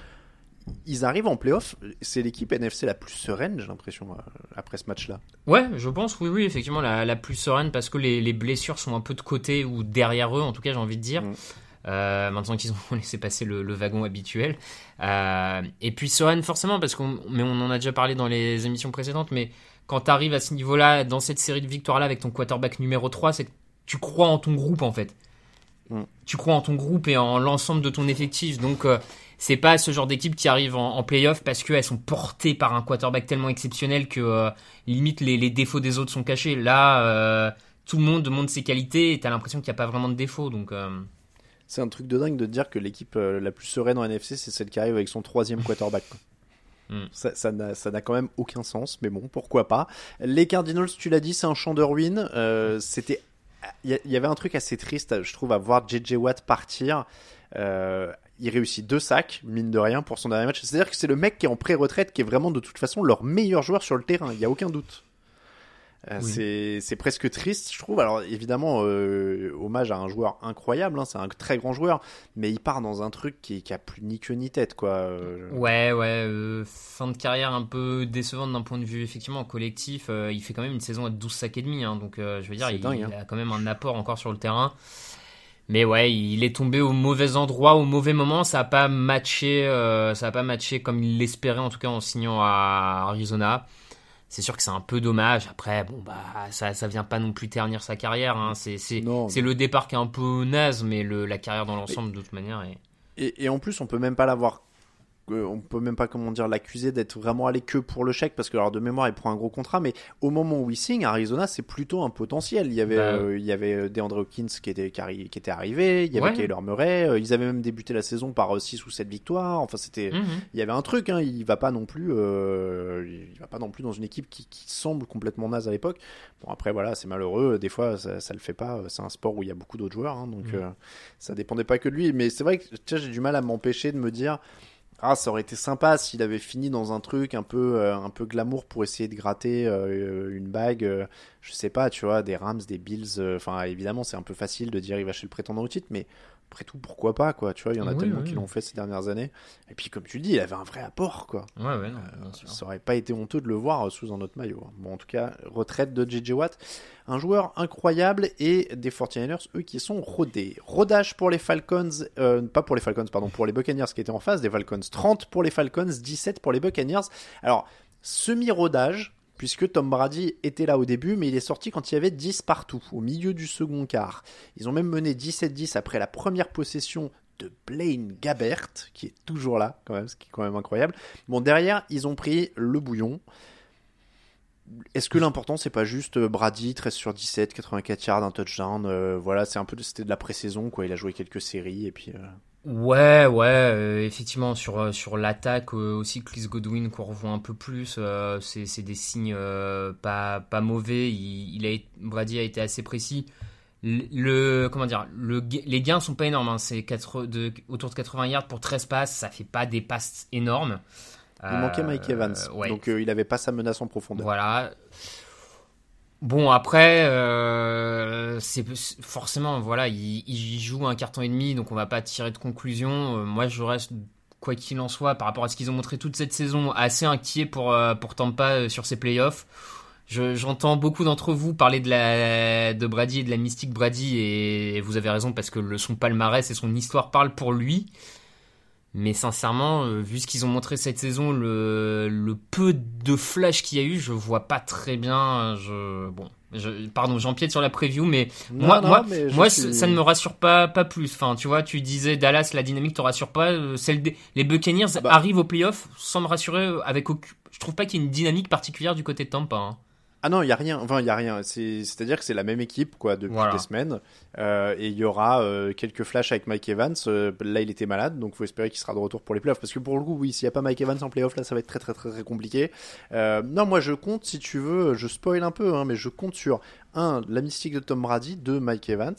ils arrivent en playoff. C'est l'équipe NFC la plus sereine, j'ai l'impression, euh, après ce match-là. Ouais, je pense, oui, oui, effectivement, la, plus sereine parce que les, blessures sont un peu de côté ou derrière eux, en tout cas, j'ai envie de dire. Mm. Euh, maintenant qu'ils ont [laughs] laissé passer le, wagon habituel. Euh, et puis sereine, forcément, parce qu'on mais on en a déjà parlé dans les émissions précédentes, mais quand tu arrives à ce niveau-là, dans cette série de victoires-là, avec ton quarterback numéro 3, c'est que tu crois en ton groupe, en fait. Mm. Tu crois en ton groupe et en l'ensemble de ton effectif. Donc, c'est pas ce genre d'équipe qui arrive en, en playoff parce qu'elles sont portées par un quarterback tellement exceptionnel que euh, limite les, défauts des autres sont cachés. Là, euh, tout le monde montre ses qualités et t'as l'impression qu'il n'y a pas vraiment de défauts. Donc. Euh, c'est un truc de dingue de dire que l'équipe la plus sereine en NFC, c'est celle qui arrive avec son troisième quarterback. [laughs] Ça, ça n'a quand même aucun sens, mais bon, pourquoi pas. Les Cardinals, tu l'as dit, c'est un champ de ruines. C'était, il y, avait un truc assez triste, je trouve, à voir JJ Watt partir. Euh, il réussit deux sacs, mine de rien, pour son dernier match. C'est-à-dire que c'est le mec qui est en pré-retraite, qui est vraiment de toute façon leur meilleur joueur sur le terrain, il n'y a aucun doute. Euh, c'est presque triste, je trouve. Alors évidemment, euh, hommage à un joueur incroyable, hein, c'est un très grand joueur, mais il part dans un truc qui, qui a plus ni queue ni tête, quoi. Euh. Ouais, ouais, fin de carrière un peu décevante d'un point de vue effectivement collectif. il fait quand même une saison à 12 sacs et demi, hein, donc je veux dire, il, hein. a quand même un apport encore sur le terrain. Mais ouais, il est tombé au mauvais endroit, au mauvais moment. Ça n'a pas matché, ça a pas matché comme il l'espérait en tout cas en signant à Arizona. C'est sûr que c'est un peu dommage. Après, bon bah ça, ça vient pas non plus ternir sa carrière. Hein. C'est c'est le départ qui est un peu naze, mais le, la carrière dans l'ensemble de toute manière est. Et, et, en plus, on peut même pas l'avoir on peut même pas comment dire l'accuser d'être vraiment allé que pour le chèque parce que alors de mémoire il prend un gros contrat, mais au moment où il signe, Arizona c'est plutôt un potentiel. Il y avait, Bah, euh, il y avait DeAndre Hopkins qui était qui, arri- qui était arrivé, il y avait Ouais. Kyler Murray, euh, ils avaient même débuté la saison par 6 ou 7 victoires. Enfin c'était, Mhm. il y avait un truc. Hein, il va pas non plus, euh, il va pas non plus dans une équipe qui, qui semble complètement naze à l'époque. Bon après voilà, c'est malheureux. Des fois ça, ça le fait pas. C'est un sport où il y a beaucoup d'autres joueurs, hein, donc euh, ça dépendait pas que de lui. Mais c'est vrai que j'ai du mal à m'empêcher de me dire. Ah, ça aurait été sympa s'il avait fini dans un truc un peu, euh, un peu glamour pour essayer de gratter euh, une bague. Euh, je sais pas, tu vois, des Rams, des Bills. euh, Enfin, évidemment, c'est un peu facile de dire il va chez le prétendant au titre, mais après tout, pourquoi pas, quoi. Tu vois, il y en a Oui, tellement oui. qui l'ont fait ces dernières années. Et puis, comme tu le dis, il avait un vrai apport, quoi. Ouais, ouais, non, bien sûr. Ça aurait pas été honteux de le voir euh, sous un autre maillot. hein. Bon, en tout cas, retraite de JJ Watt. Un joueur incroyable et des 49ers, eux, qui sont rodés. Rodage pour les Falcons, euh, pas pour les Falcons, pardon, pour les Buccaneers qui étaient en face, des Falcons 30 pour les Falcons, 17 pour les Buccaneers. Alors, semi-rodage, puisque Tom Brady était là au début, mais il est sorti quand il y avait 10 partout, au milieu du second quart. Ils ont même mené 17-10 après la première possession de Blaine Gabbert, qui est toujours là, quand même, ce qui est quand même incroyable. Bon, derrière, ils ont pris le bouillon. Est-ce que l'important c'est pas juste euh, Brady 13 sur 17, 84 yards, un touchdown, euh, voilà, c'est un peu c'était de la pré-saison quoi, il a joué quelques séries et puis euh, Ouais, ouais, euh, effectivement, sur, euh, sur l'attaque euh, aussi, Chris Godwin qu'on revoit un peu plus, euh, c'est c'est des signes euh, pas, pas mauvais. Il, il a, Brady a été assez précis. Le, le- comment dire, le, les gains sont pas énormes, hein, c'est autour de 80 yards pour 13 passes, ça fait pas des passes énormes. il manquait Mike Euh, Evans, ouais. donc il avait pas sa menace en profondeur. Voilà. Bon après, euh, c'est forcément voilà, il, il joue un carton et demi, donc on va pas tirer de conclusion. Euh, moi, je reste quoi qu'il en soit par rapport à ce qu'ils ont montré toute cette saison, assez inquiet pour euh, pour Tampa sur ses playoffs. Je- J'entends beaucoup d'entre vous parler de la de Brady et de la mystique Brady et vous avez raison parce que le son palmarès et son histoire parlent pour lui. Mais sincèrement, euh, vu ce qu'ils ont montré cette saison, le, le peu de flash qu'il y a eu, je vois pas très bien. Je bon, je, pardon, j'empiète sur la preview, mais Non, moi, non, moi, mais moi, suis- ça ne me rassure pas, pas plus. Enfin, tu vois, tu disais Dallas, la dynamique te rassure pas. euh, Celle des, les Buccaneers Ah bah. arrivent au playoff sans me rassurer. Avec aucun, je trouve pas qu'il y ait une dynamique particulière du côté de Tampa. hein. Ah non, il y a rien. Enfin, il y a rien. C'est, c'est-à-dire que c'est la même équipe quoi depuis Voilà. des semaines. Euh, et il y aura euh, quelques flashs avec Mike Evans. Euh, là, il était malade, donc faut espérer qu'il sera de retour pour les playoffs. Parce que pour le coup, oui, s'il y a pas Mike Evans en playoffs, là, ça va être très très très, très compliqué. Non, moi, je compte, si tu veux, je spoil un peu, hein, mais je compte sur un, la mystique de Tom Brady, deux, Mike Evans,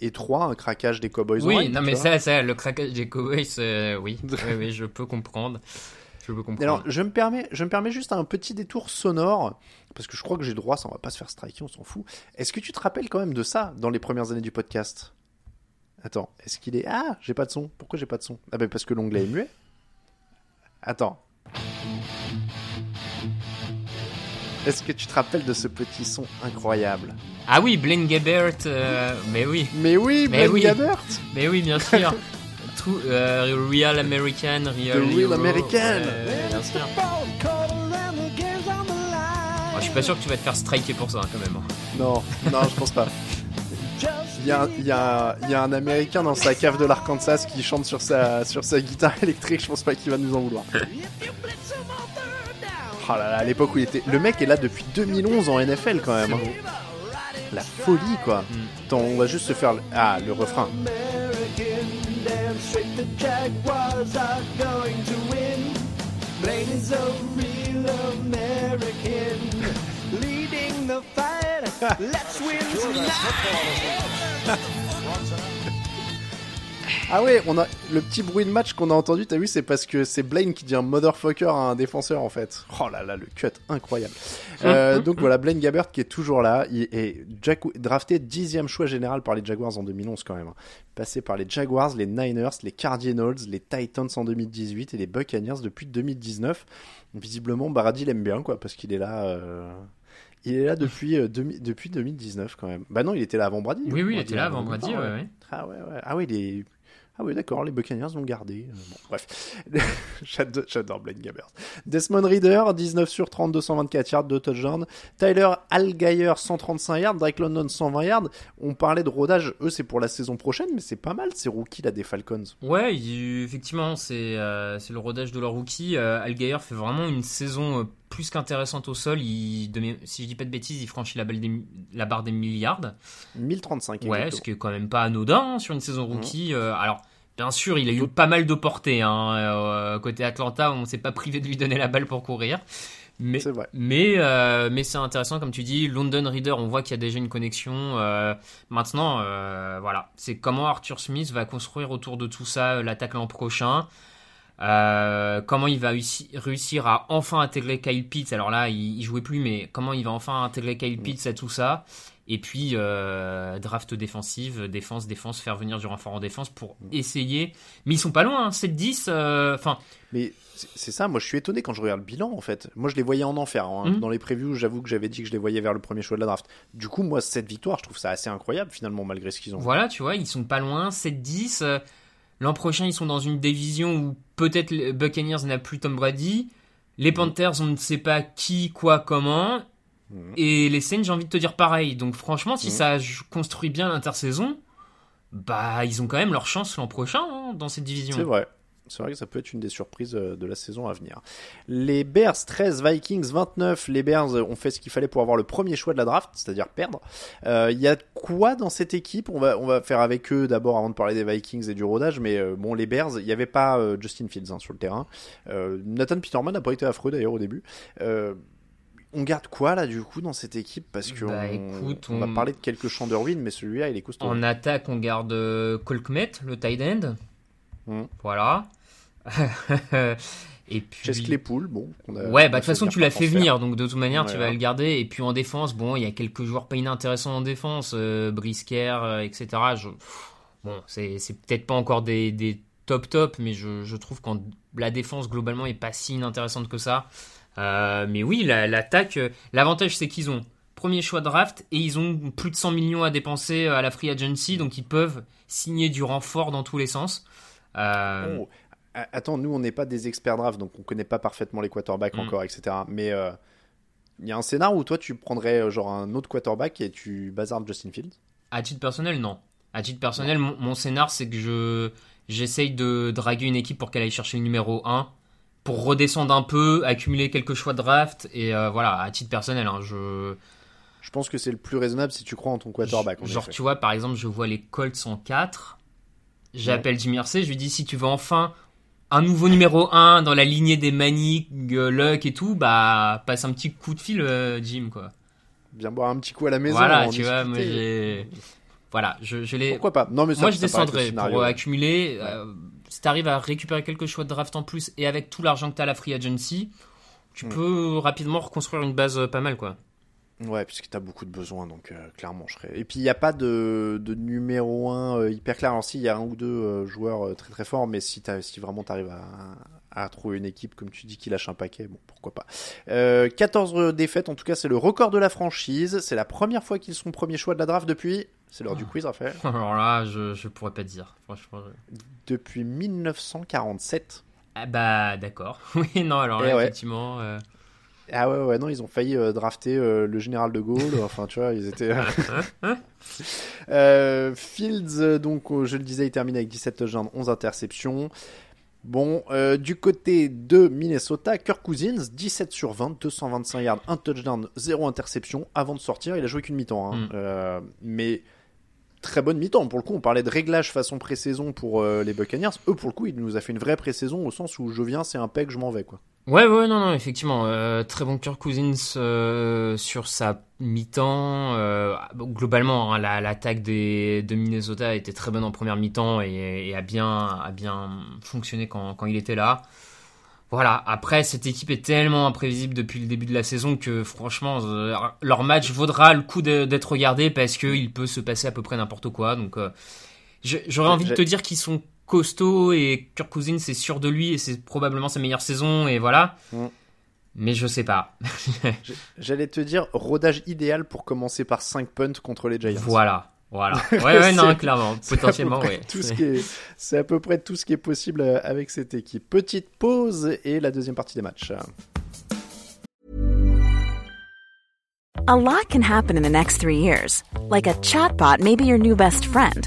et trois, un craquage des Cowboys. Oui, non, mais ça, ça, le craquage des Cowboys, oui, [laughs] oui, oui, je peux comprendre. Je peux comprendre. Alors, je me permets, je me permets juste un petit détour sonore parce que je crois que j'ai droit, ça on va pas se faire striker, on s'en fout. Est-ce que tu te rappelles quand même de ça dans les premières années du podcast? Attends, est-ce qu'il est Ah, j'ai pas de son. Pourquoi j'ai pas de son? Ah ben parce que l'onglet est muet. Attends. Est-ce que tu te rappelles de ce petit son incroyable? Ah oui, Blaine Gabbert, euh, mais oui, Mais oui, Mais Blaine oui. Gabbert mais oui, bien sûr. [laughs] Tout, euh, Real American, Real, The Real American. bien sûr. Je suis pas sûr que tu vas te faire striker pour ça hein, quand même. Non, non, je pense pas. Il y, a, un- il, y a, il y a un Américain dans sa cave de l'Arkansas qui chante sur sa, sur sa guitare électrique, je pense pas qu'il va nous en vouloir. [laughs] Oh là là, à l'époque où il était... Le mec est là depuis 2011 en NFL quand même. hein. La folie quoi. Attends, on va juste se faire... le- Ah, le refrain. Blaine is a real American, leading the fight. [laughs] Let's win tonight. [laughs] Ah ouais, on a le petit bruit de match qu'on a entendu, t'as vu, c'est parce que c'est Blaine qui dit un motherfucker à un défenseur en fait. Oh là là, le cut incroyable. Euh, donc voilà, Blaine Gabbert qui est toujours là, il est drafté dixième choix général par les Jaguars en 2011 quand même. hein. Passé par les Jaguars, les Niners, les Cardinals, les Titans en 2018 et les Buccaneers depuis 2019. Visiblement, Baradi l'aime bien quoi, parce qu'il est là. euh, Il est là depuis, euh, demi- depuis 2019 quand même. Bah non, il était là avant Brady. Oui, oui, il Brady, était là avant Brady, ah ouais, ouais. Ah ouais, ouais. Ah ouais, il est... Ah oui, d'accord, les Buccaneers l'ont gardé. Euh, bref, [laughs] j'adore, Blaine Gabbert. Desmond Reader, 19 sur 30, 224 yards, 2 touchdowns. Tyler Algeyer, 135 yards. Drake London, 120 yards. On parlait de rodage, eux, c'est pour la saison prochaine, mais c'est pas mal ces rookies là des Falcons. Ouais, effectivement, c'est euh, c'est le rodage de leur rookie. Euh, Algeyer fait vraiment une saison plus qu'intéressante au sol. Il, de mé- si je dis pas de bêtises, il franchit la, balle des mi- la barre des milliards. 1035, Ouais, exactement. ce qui est quand même pas anodin hein, sur une saison rookie. Euh, alors, bien sûr, il a eu pas mal de portée. Hein, euh, côté Atlanta, on s'est pas privé de lui donner la balle pour courir. Mais, C'est vrai. mais, euh, mais c'est intéressant, comme tu dis. London Reader, on voit qu'il y a déjà une connexion. Euh, maintenant, euh, voilà, c'est comment Arthur Smith va construire autour de tout ça l'attaque l'an prochain. Euh, comment il va réussi- réussir à enfin intégrer Kyle Pitts? Alors là, il, il jouait plus, mais comment il va enfin intégrer Kyle Pitts à tout ça? Et puis, euh, draft défensive, défense, défense, faire venir du renfort en défense pour essayer. Mais ils sont pas loin, hein, 7-10. euh, Mais c'est ça, moi je suis étonné quand je regarde le bilan en fait. Moi je les voyais en enfer. hein. Mhm. Dans les previews, j'avoue que j'avais dit que je les voyais vers le premier choix de la draft. Du coup, moi, cette victoire, je trouve ça assez incroyable finalement, malgré ce qu'ils ont. Voilà, tu vois, ils sont pas loin, 7-10. L'an prochain, ils sont dans une division où peut-être les Buccaneers n'a plus Tom Brady. Les Panthers, on ne sait pas qui, quoi, comment. Mhm. Et les Saints, j'ai envie de te dire pareil. Donc franchement, si Mhm. ça construit bien l'intersaison, bah ils ont quand même leur chance l'an prochain hein, dans cette division. C'est vrai. C'est vrai que ça peut être une des surprises euh, de la saison à venir. Les Bears 13, Vikings 29. Les Bears ont fait ce qu'il fallait pour avoir le premier choix de la draft, c'est-à-dire perdre. Euh, Il y a quoi dans cette équipe? On va, on va faire avec eux d'abord avant de parler des Vikings et du rodage. Mais euh, bon, les Bears, il n'y avait pas euh, Justin Fields hein, sur le terrain. Euh, Nathan Peterman n'a pas été affreux d'ailleurs au début. Euh, on garde quoi là du coup dans cette équipe? Parce que Bah, on, écoute, on va parler de quelques Chanderwin, mais celui-là il est costaud. En attaque, on garde euh, Colkmet, le tight end. Mhm. Voilà. [laughs] Et puis. Chess Claypool, bon. on a- Ouais, bah de toute façon, tu l'as fait venir, donc de toute manière, tu vas ouais. le garder. Et puis en défense, bon, il y a quelques joueurs pas inintéressants en défense, euh, Brisker, euh, etc. Je... Bon, c'est peut-être pas encore des, des top top, mais je, je trouve que la défense globalement est pas si inintéressante que ça. Euh, mais oui, la- l'attaque, euh, l'avantage c'est qu'ils ont premier choix de draft et ils ont plus de 100 millions à dépenser à la free agency, donc ils peuvent signer du renfort dans tous les sens. Euh, Oh, Attends, nous on n'est pas des experts draft, donc on connaît pas parfaitement les quarterbacks Mm. encore, etc. Mais euh, il y a un scénar où toi tu prendrais euh, genre un autre quarterback et tu bazardes Justin Fields? À titre personnel, non. À titre personnel, mon, mon scénar, c'est que je j'essaye de draguer une équipe pour qu'elle aille chercher le numéro 1, pour redescendre un peu, accumuler quelques choix de draft, et euh, voilà, à titre personnel, hein, je... Je pense que c'est le plus raisonnable si tu crois en ton quarterback. en Genre, effet. tu vois, par exemple, je vois les Colts en 4, j'appelle Jimmy Irsay, je lui dis, si tu veux enfin un nouveau numéro 1 dans la lignée des Manning, euh, Luck et tout, bah, passe un petit coup de fil, euh, Jim, quoi. Bien boire un petit coup à la maison. voilà, tu vois, moi, j'ai... Voilà, je, je l'ai... Pourquoi pas? Non mais ça, Moi, je scénario, pour euh, ouais. accumuler. euh, si tu arrives à récupérer quelques choix de draft en plus et avec tout l'argent que tu as à la free agency, tu Mm. peux rapidement reconstruire une base euh, pas mal, quoi. Ouais, puisque t'as beaucoup de besoins, donc euh, clairement, je serais. Et puis il n'y a pas de, de numéro 1 hyper clair. Alors si, il y a un ou deux euh, joueurs euh, très très forts, mais si, si vraiment t'arrives à, à trouver une équipe, comme tu dis, qui lâche un paquet, bon, pourquoi pas. Euh, 14 défaites, en tout cas, c'est le record de la franchise. C'est la première fois qu'ils sont premier choix de la draft depuis. C'est l'heure du quiz, Raphaël. [laughs] Alors là, je, je pourrais pas te dire, franchement. je- Depuis 1947. Ah bah, d'accord. [laughs] Oui, non, alors Eh là, ouais. effectivement. Ah ouais, ouais, non, ils ont failli euh, drafter euh, le général de Gaulle. [laughs] enfin, tu vois, ils étaient. Euh, [laughs] [laughs] Fields, euh, donc, je le disais, il termine avec 17 touchdowns, 11 interceptions. Bon, du côté de Minnesota, Kirk Cousins, 17 sur 20, 225 yards, 1 touchdown, 0 interception. Avant de sortir, il a joué qu'une mi-temps. hein. Mm. Mais très bonne mi-temps. Pour le coup, on parlait de réglage façon pré-saison pour euh, les Buccaneers. Eux, pour le coup, il nous a fait une vraie pré-saison au sens où je viens, c'est un peg, je m'en vais. quoi. Ouais, ouais, non, non, effectivement. euh, très bon Kirk Cousins euh, sur sa mi-temps. euh, globalement, hein, la- l'attaque des de Minnesota était très bonne en première mi-temps et, et a, bien, a bien fonctionné quand, quand il était là. Voilà, après, cette équipe est tellement imprévisible depuis le début de la saison que franchement, leur match vaudra le coup d'être regardé parce qu'il peut se passer à peu près n'importe quoi. Donc, j'aurais envie de te dire qu'ils sont costauds et Kirk Cousins c'est sûr de lui et c'est probablement sa meilleure saison et voilà. Mm. Mais je sais pas. [laughs] J'allais te dire, rodage idéal pour commencer par 5 punts contre les Giants. Voilà. Voilà. [laughs] Ouais, ouais, non, clairement. Potentiellement, ouais. Tout ce qui est, c'est à peu près tout ce qui est possible euh, avec cette équipe. Petite pause et la deuxième partie des matchs. A lot can happen in the next three years. Like a chatbot may be your new best friend.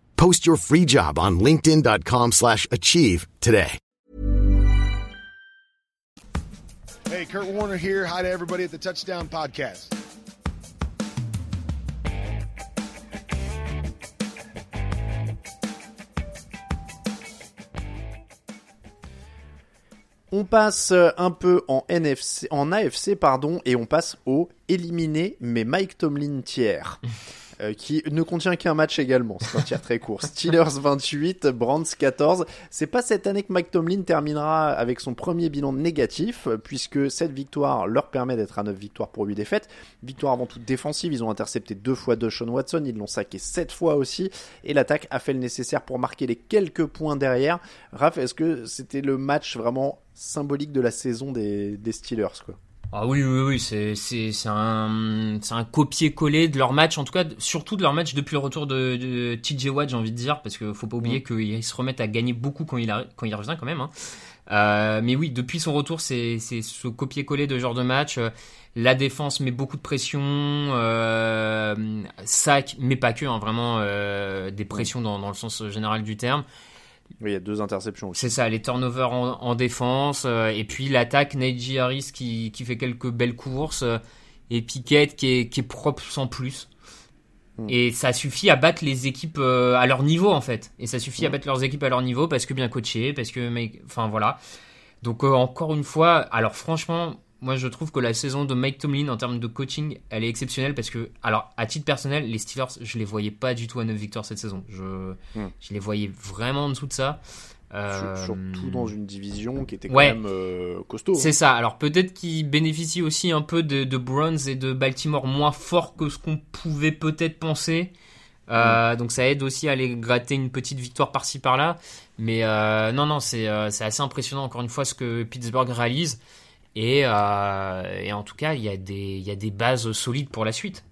Post your free job on linkedin.com/achieve slash achieve today. Hey, Kurt Warner here. Hi to everybody at the Touchdown Podcast. On passe un peu en NFC, en AFC pardon, et on passe au éliminé mais Mike Tomlin tiers. [laughs] euh, qui ne contient qu'un match également. C'est un tir très court. Steelers 28, Brands 14. C'est pas cette année que Mike Tomlin terminera avec son premier bilan négatif, puisque cette victoire leur permet d'être à 9 victoires pour 8 défaites. Victoire avant tout défensive, ils ont intercepté deux fois Deshaun Watson, ils l'ont saqué 7 fois aussi, et l'attaque a fait le nécessaire pour marquer les quelques points derrière. Raph, est-ce que c'était le match vraiment symbolique de la saison des, des Steelers quoi? Ah oui, oui, oui, c'est, c'est, c'est un, c'est un copier-coller de leur match, en tout cas, surtout de leur match depuis le retour de, de TJ Watt, j'ai envie de dire, parce qu'il faut pas oublier qu'ils se remettent à gagner beaucoup quand il, arri- quand il revient quand même. Hein. Euh, mais oui, depuis son retour, c'est, c'est ce copier-coller de genre de match. Euh, La défense met beaucoup de pression, euh, sac, mais pas que, hein, vraiment euh, des pressions dans, dans le sens général du terme. Oui, il y a deux interceptions aussi. C'est ça, les turnovers en, en défense, euh, et puis l'attaque, Najee Harris qui, qui fait quelques belles courses, euh, et Pickett qui est, qui est propre sans plus. Mm. Et ça suffit à battre les équipes euh, à leur niveau en fait. Et ça suffit à Mm. battre leurs équipes à leur niveau parce que bien coaché, parce que mec, enfin voilà. Donc encore une fois, alors franchement, moi je trouve que la saison de Mike Tomlin en termes de coaching, elle est exceptionnelle parce que, alors à titre personnel, les Steelers, je les voyais pas du tout à 9 victoires cette saison. Je, Mm. je les voyais vraiment en dessous de ça. Euh, Sur- Surtout dans une division qui était quand ouais. même euh, costaud. C'est ça. Alors peut-être qu'ils bénéficient aussi un peu de, de Browns et de Baltimore moins fort que ce qu'on pouvait peut-être penser. Euh, Donc ça aide aussi à aller gratter une petite victoire par-ci par-là. Mais non, non, c'est assez impressionnant encore une fois ce que Pittsburgh réalise. Et, euh, et en tout cas, il y, a des, il y a des bases solides pour la suite.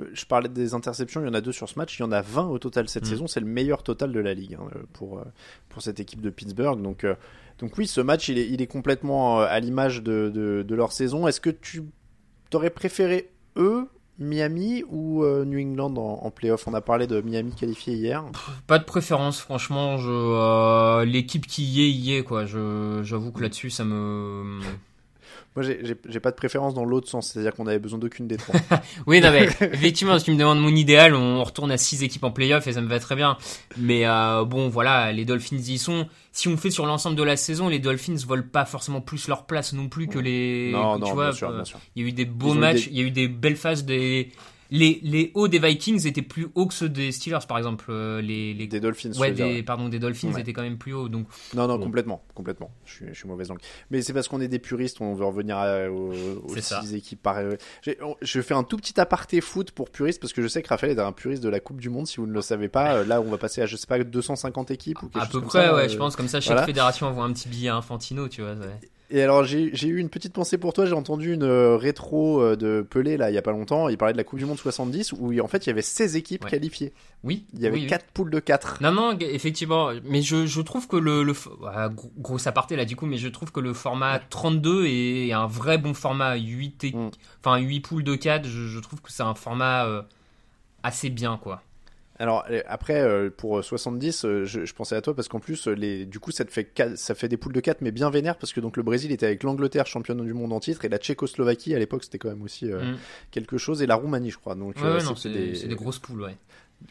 Euh, Je parlais des interceptions, il y en a deux sur ce match, il y en a 20 au total cette Mm. saison, c'est le meilleur total de la ligue hein, euh, pour, pour cette équipe de Pittsburgh. Donc, euh, donc oui, ce match, il est, il est complètement à l'image de, de, de leur saison. Est-ce que tu t'aurais préféré eux, Miami ou euh, New England en, en playoff? On a parlé de Miami qualifié hier. Pas de préférence, franchement. Euh, l'équipe qui y est, y est j'avoue que là-dessus, ça me, Moi, j'ai- pas de préférence dans l'autre sens, c'est-à-dire qu'on avait besoin d'aucune des trois. [laughs] Oui, non, mais effectivement, si tu me demandes mon idéal, on retourne à 6 équipes en playoff et ça me va très bien. Mais euh, bon, voilà, les Dolphins y sont. Si on fait sur l'ensemble de la saison, les Dolphins volent pas forcément plus leur place non plus que les. non, que, non, tu vois, bien sûr, euh, bien sûr. Il y a eu des beaux matchs, des- il y a eu des belles phases des. Les, les hauts des Vikings étaient plus hauts que ceux des Steelers, par exemple. Euh, Les, les... Des Dolphins, Ouais, dire, des, pardon, des Dolphins Ouais. étaient quand même plus hauts. Donc, Non, non, Bon. complètement, complètement. Je suis, je suis mauvaise langue. Mais c'est parce qu'on est des puristes, on veut revenir à- aux, aux six équipes par. Je fais un tout petit aparté foot pour puristes parce que je sais que Raphaël est un puriste de la Coupe du Monde. Si vous ne le savez pas, euh, là, on va passer à je sais pas 250 équipes ou quelque à chose peu comme près, ça, ouais, euh, je pense. Comme ça, chaque voilà. fédération envoie un petit billet à Infantino, tu vois. ouais. Et alors j'ai eu une petite pensée pour toi. J'ai entendu une euh, rétro euh, de Pelé là il y a pas longtemps. Il parlait de la Coupe du Monde 70 où en fait il y avait 16 équipes Ouais. qualifiées. Oui. Il y avait oui, oui. quatre poules de 4 Non, non, effectivement. Mais je, je trouve que le. le ah, gros, aparté là, du coup, mais je trouve que le format 32 est un vrai bon format. 8, et- Mm. enfin, 8 poules de 4, je, je trouve que c'est un format euh, assez bien, quoi. Alors euh, après euh, pour 70, euh, je, je pensais à toi parce qu'en plus les du coup ça te fait ça fait des poules de 4 mais bien vénère parce que donc le Brésil était avec l'Angleterre championne du monde en titre et la Tchécoslovaquie à l'époque c'était quand même aussi euh, Mm. quelque chose et la Roumanie je crois. Donc Ouais, euh, non, c'est des... c'est des grosses poules, ouais.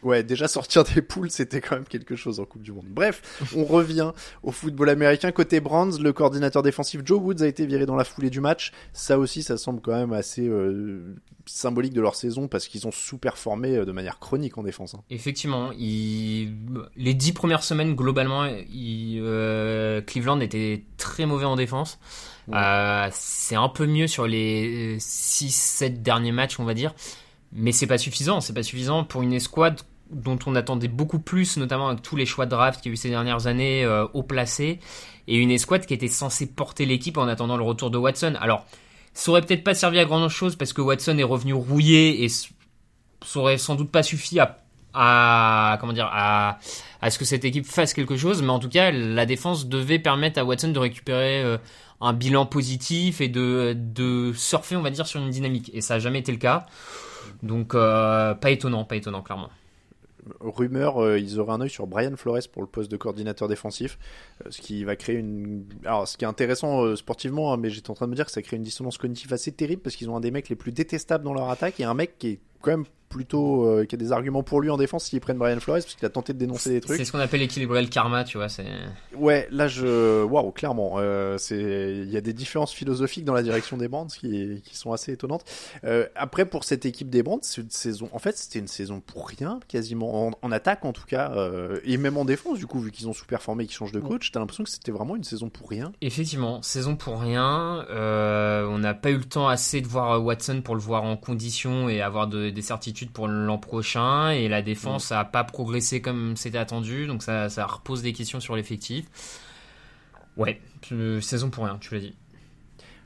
Ouais, déjà sortir des poules, c'était quand même quelque chose en Coupe du Monde. Bref, on revient au football américain. Côté Brands, le coordinateur défensif Joe Woods a été viré dans la foulée du match. Ça aussi, ça semble quand même assez euh, symbolique de leur saison parce qu'ils ont sous-performé euh, de manière chronique en défense. hein. Effectivement, il... les dix premières semaines, globalement, il... euh, Cleveland était très mauvais en défense. Euh, c'est un peu mieux sur les 6-7 derniers matchs, on va dire. Mais c'est pas suffisant. C'est pas suffisant pour une escouade dont on attendait beaucoup plus, notamment avec tous les choix de draft qu'il y a eu ces dernières années euh, haut placés. Et une escouade qui était censée porter l'équipe en attendant le retour de Watson. Alors, ça aurait peut-être pas servi à grand chose parce que Watson est revenu rouillé et ça aurait sans doute pas suffi à, à comment dire à, à ce que cette équipe fasse quelque chose mais en tout cas la défense devait permettre à Watson de récupérer euh, un bilan positif et de, de surfer on va dire sur une dynamique et ça a jamais été le cas donc euh, pas étonnant pas étonnant clairement Rumeur, euh, ils auraient un œil sur Brian Flores pour le poste de coordinateur défensif, euh, ce qui va créer une. Alors, ce qui est intéressant sportivement, hein, mais j'étais en train de me dire que ça crée une dissonance cognitive assez terrible parce qu'ils ont un des mecs les plus détestables dans leur attaque et un mec qui est quand même plutôt euh, qui a des arguments pour lui en défense s'ils prennent Brian Flores parce qu'il a tenté de dénoncer des trucs. c'est ce qu'on appelle équilibrer le karma tu vois c'est Ouais, là je waouh, clairement, euh, c'est il y a des différences philosophiques dans la direction des Brands qui qui sont assez étonnantes. Euh, après pour cette équipe des Brands, c'est une saison en fait, c'était une saison pour rien quasiment en, en attaque en tout cas euh, et même en défense du coup vu qu'ils ont sous-performé et qu'ils changent de coach, t'as l'impression que c'était vraiment une saison pour rien. Effectivement, saison pour rien. On n'a pas eu le temps assez de voir Watson pour le voir en condition et avoir de- des certitudes pour l'an prochain. Et la défense n'a pas progressé comme c'était attendu, donc ça, ça repose des questions sur l'effectif. Ouais, euh, saison pour rien, tu l'as dit.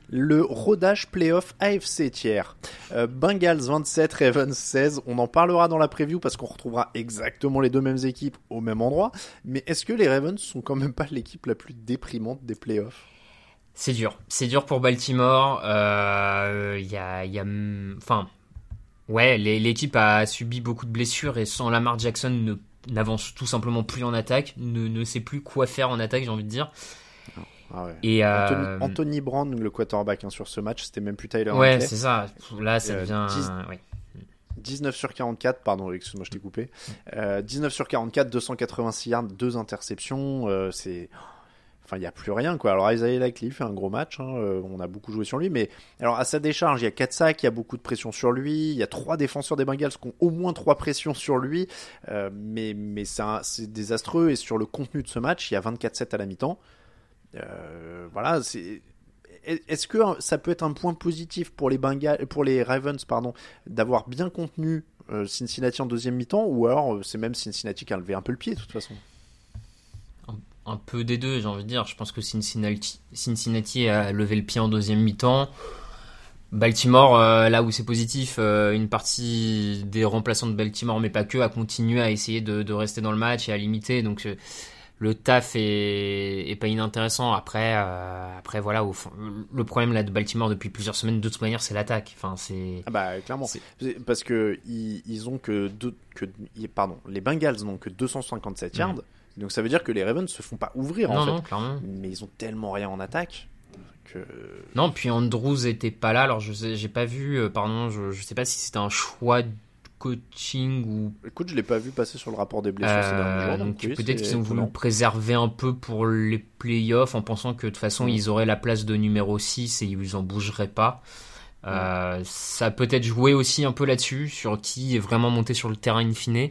Le rodage playoff AFC tiers. Euh, Bengals 27, Ravens 16. On en parlera dans la preview parce qu'on retrouvera exactement les deux mêmes équipes au même endroit. Mais est-ce que les Ravens sont quand même pas l'équipe la plus déprimante des playoffs C'est dur. C'est dur pour Baltimore. Euh, Il y a, il y a, enfin, ouais, l'équipe a subi beaucoup de blessures et sans Lamar Jackson n'avance tout simplement plus en attaque, ne, ne sait plus quoi faire en attaque, j'ai envie de dire. Ah ouais. Et euh, Anthony, Brown, le quarterback hein, sur ce match, c'était même plus Tyler ouais, c'est ça. Là, ça Euh, devient. 10 ouais. 19 sur 44, pardon, excuse-moi, je t'ai coupé. Euh, 19 sur 44, 286 yards, deux interceptions, euh, c'est... Il n'y a plus rien, quoi. Alors, Isaiah Likely fait un gros match, hein, euh, on a beaucoup joué sur lui, mais alors à sa décharge, il y a 4 sacs, il y a beaucoup de pression sur lui, il y a trois défenseurs des Bengals qui ont au moins trois pressions sur lui, euh, mais, c'est désastreux, et sur le contenu de ce match, il y a 24-7 à la mi-temps. Euh, voilà. Est-ce que ça peut être un point positif pour les Bengals, pour les Ravens, pardon, d'avoir bien contenu Cincinnati en deuxième mi-temps, ou alors c'est même Cincinnati qui a levé un peu le pied de toute façon? Un, peu des deux, j'ai envie de dire. Je pense que Cincinnati, Cincinnati a levé le pied en deuxième mi-temps. Baltimore, euh, là où c'est positif, euh, une partie des remplaçants de Baltimore, mais pas que, a continué à essayer de, de rester dans le match et à limiter. Donc euh, le taf est, est pas inintéressant. Après, après voilà, au fond, le problème là de Baltimore depuis plusieurs semaines, de toute manière, c'est l'attaque. Enfin, c'est Ah bah clairement, parce que ils, ils ont que deux, que pardon, les Bengals n'ont que 257 yards, donc ça veut dire que les Ravens se font pas ouvrir en fait. non, clairement. Mais ils ont tellement rien en attaque que Non, puis Andrews était pas là, alors je j'ai pas vu, euh, pardon, je, je sais pas si c'était un choix de coaching ou. Écoute, je l'ai pas vu passer sur le rapport des blessures ces derniers Euh, jours, donc donc oui, peut-être qu'ils ont voulu préserver un peu pour les playoffs en pensant que de toute façon Mm. ils auraient la place de numéro 6 et ils en bougeraient pas. Euh, Ça a peut-être joué aussi un peu là-dessus, sur qui est vraiment monté sur le terrain in fine.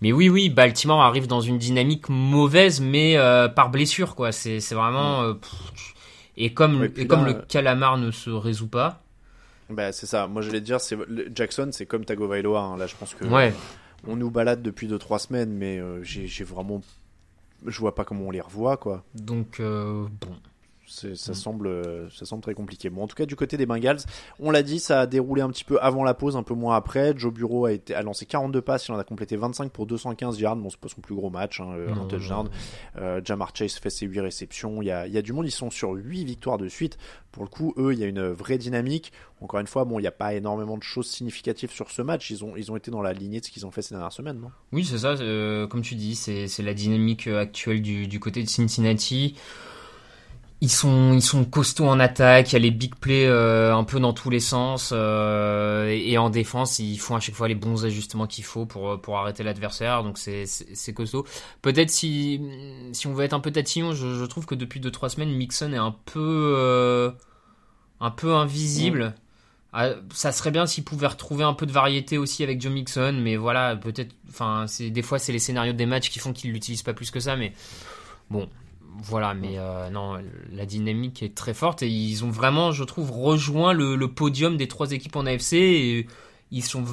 Mais oui, oui, Baltimore arrive dans une dynamique mauvaise, mais euh, par blessure, quoi. C'est c'est vraiment. euh, pff, et comme, Ouais, Mm. et comme là, le euh, calamar ne se résout pas. Bah c'est ça. Moi j'allais te dire, Jackson, c'est comme Tagovailoa. hein. Là, je pense que Ouais. on nous balade depuis 2-3 semaines, mais euh, j'ai j'ai vraiment, je vois pas comment on les revoit quoi. Donc, euh, bon. Ça, Mm. semble, ça semble très compliqué. Bon, en tout cas, du côté des Bengals, on l'a dit, ça a déroulé un petit peu avant la pause, un peu moins après. Joe Bureau a, été, a lancé 42 passes, il en a complété 25 pour 215 yards. Bon, c'est pas son plus gros match, hein, Non, un touchdown. Euh, Jamar Chase fait ses 8 réceptions. Il y, a, il y a du monde, ils sont sur 8 victoires de suite. Pour le coup, eux, il y a une vraie dynamique. Encore une fois, bon, il n'y a pas énormément de choses significatives sur ce match. Ils ont, ils ont été dans la lignée de ce qu'ils ont fait ces dernières semaines, non? Oui, c'est ça, euh, comme tu dis, c'est c'est la dynamique euh, actuelle du, du côté de Cincinnati. Ils sont, ils sont costauds en attaque, il y a les big plays euh, un peu dans tous les sens, euh, et, et en défense, ils font à chaque fois les bons ajustements qu'il faut pour, pour arrêter l'adversaire, donc c'est c'est- costaud. Peut-être si, si on veut être un peu tatillon, je, je trouve que depuis 2-3 semaines, Mixon est un peu, euh, un peu invisible. Ah, ça serait bien s'il pouvait retrouver un peu de variété aussi avec Joe Mixon, mais voilà, peut-être. Enfin, c'est des fois c'est les scénarios des matchs qui font qu'il l'utilise pas plus que ça, mais bon, voilà. Mais euh, non, la dynamique est très forte et ils ont vraiment, je trouve, rejoint le, le podium des trois équipes en AFC et ils sont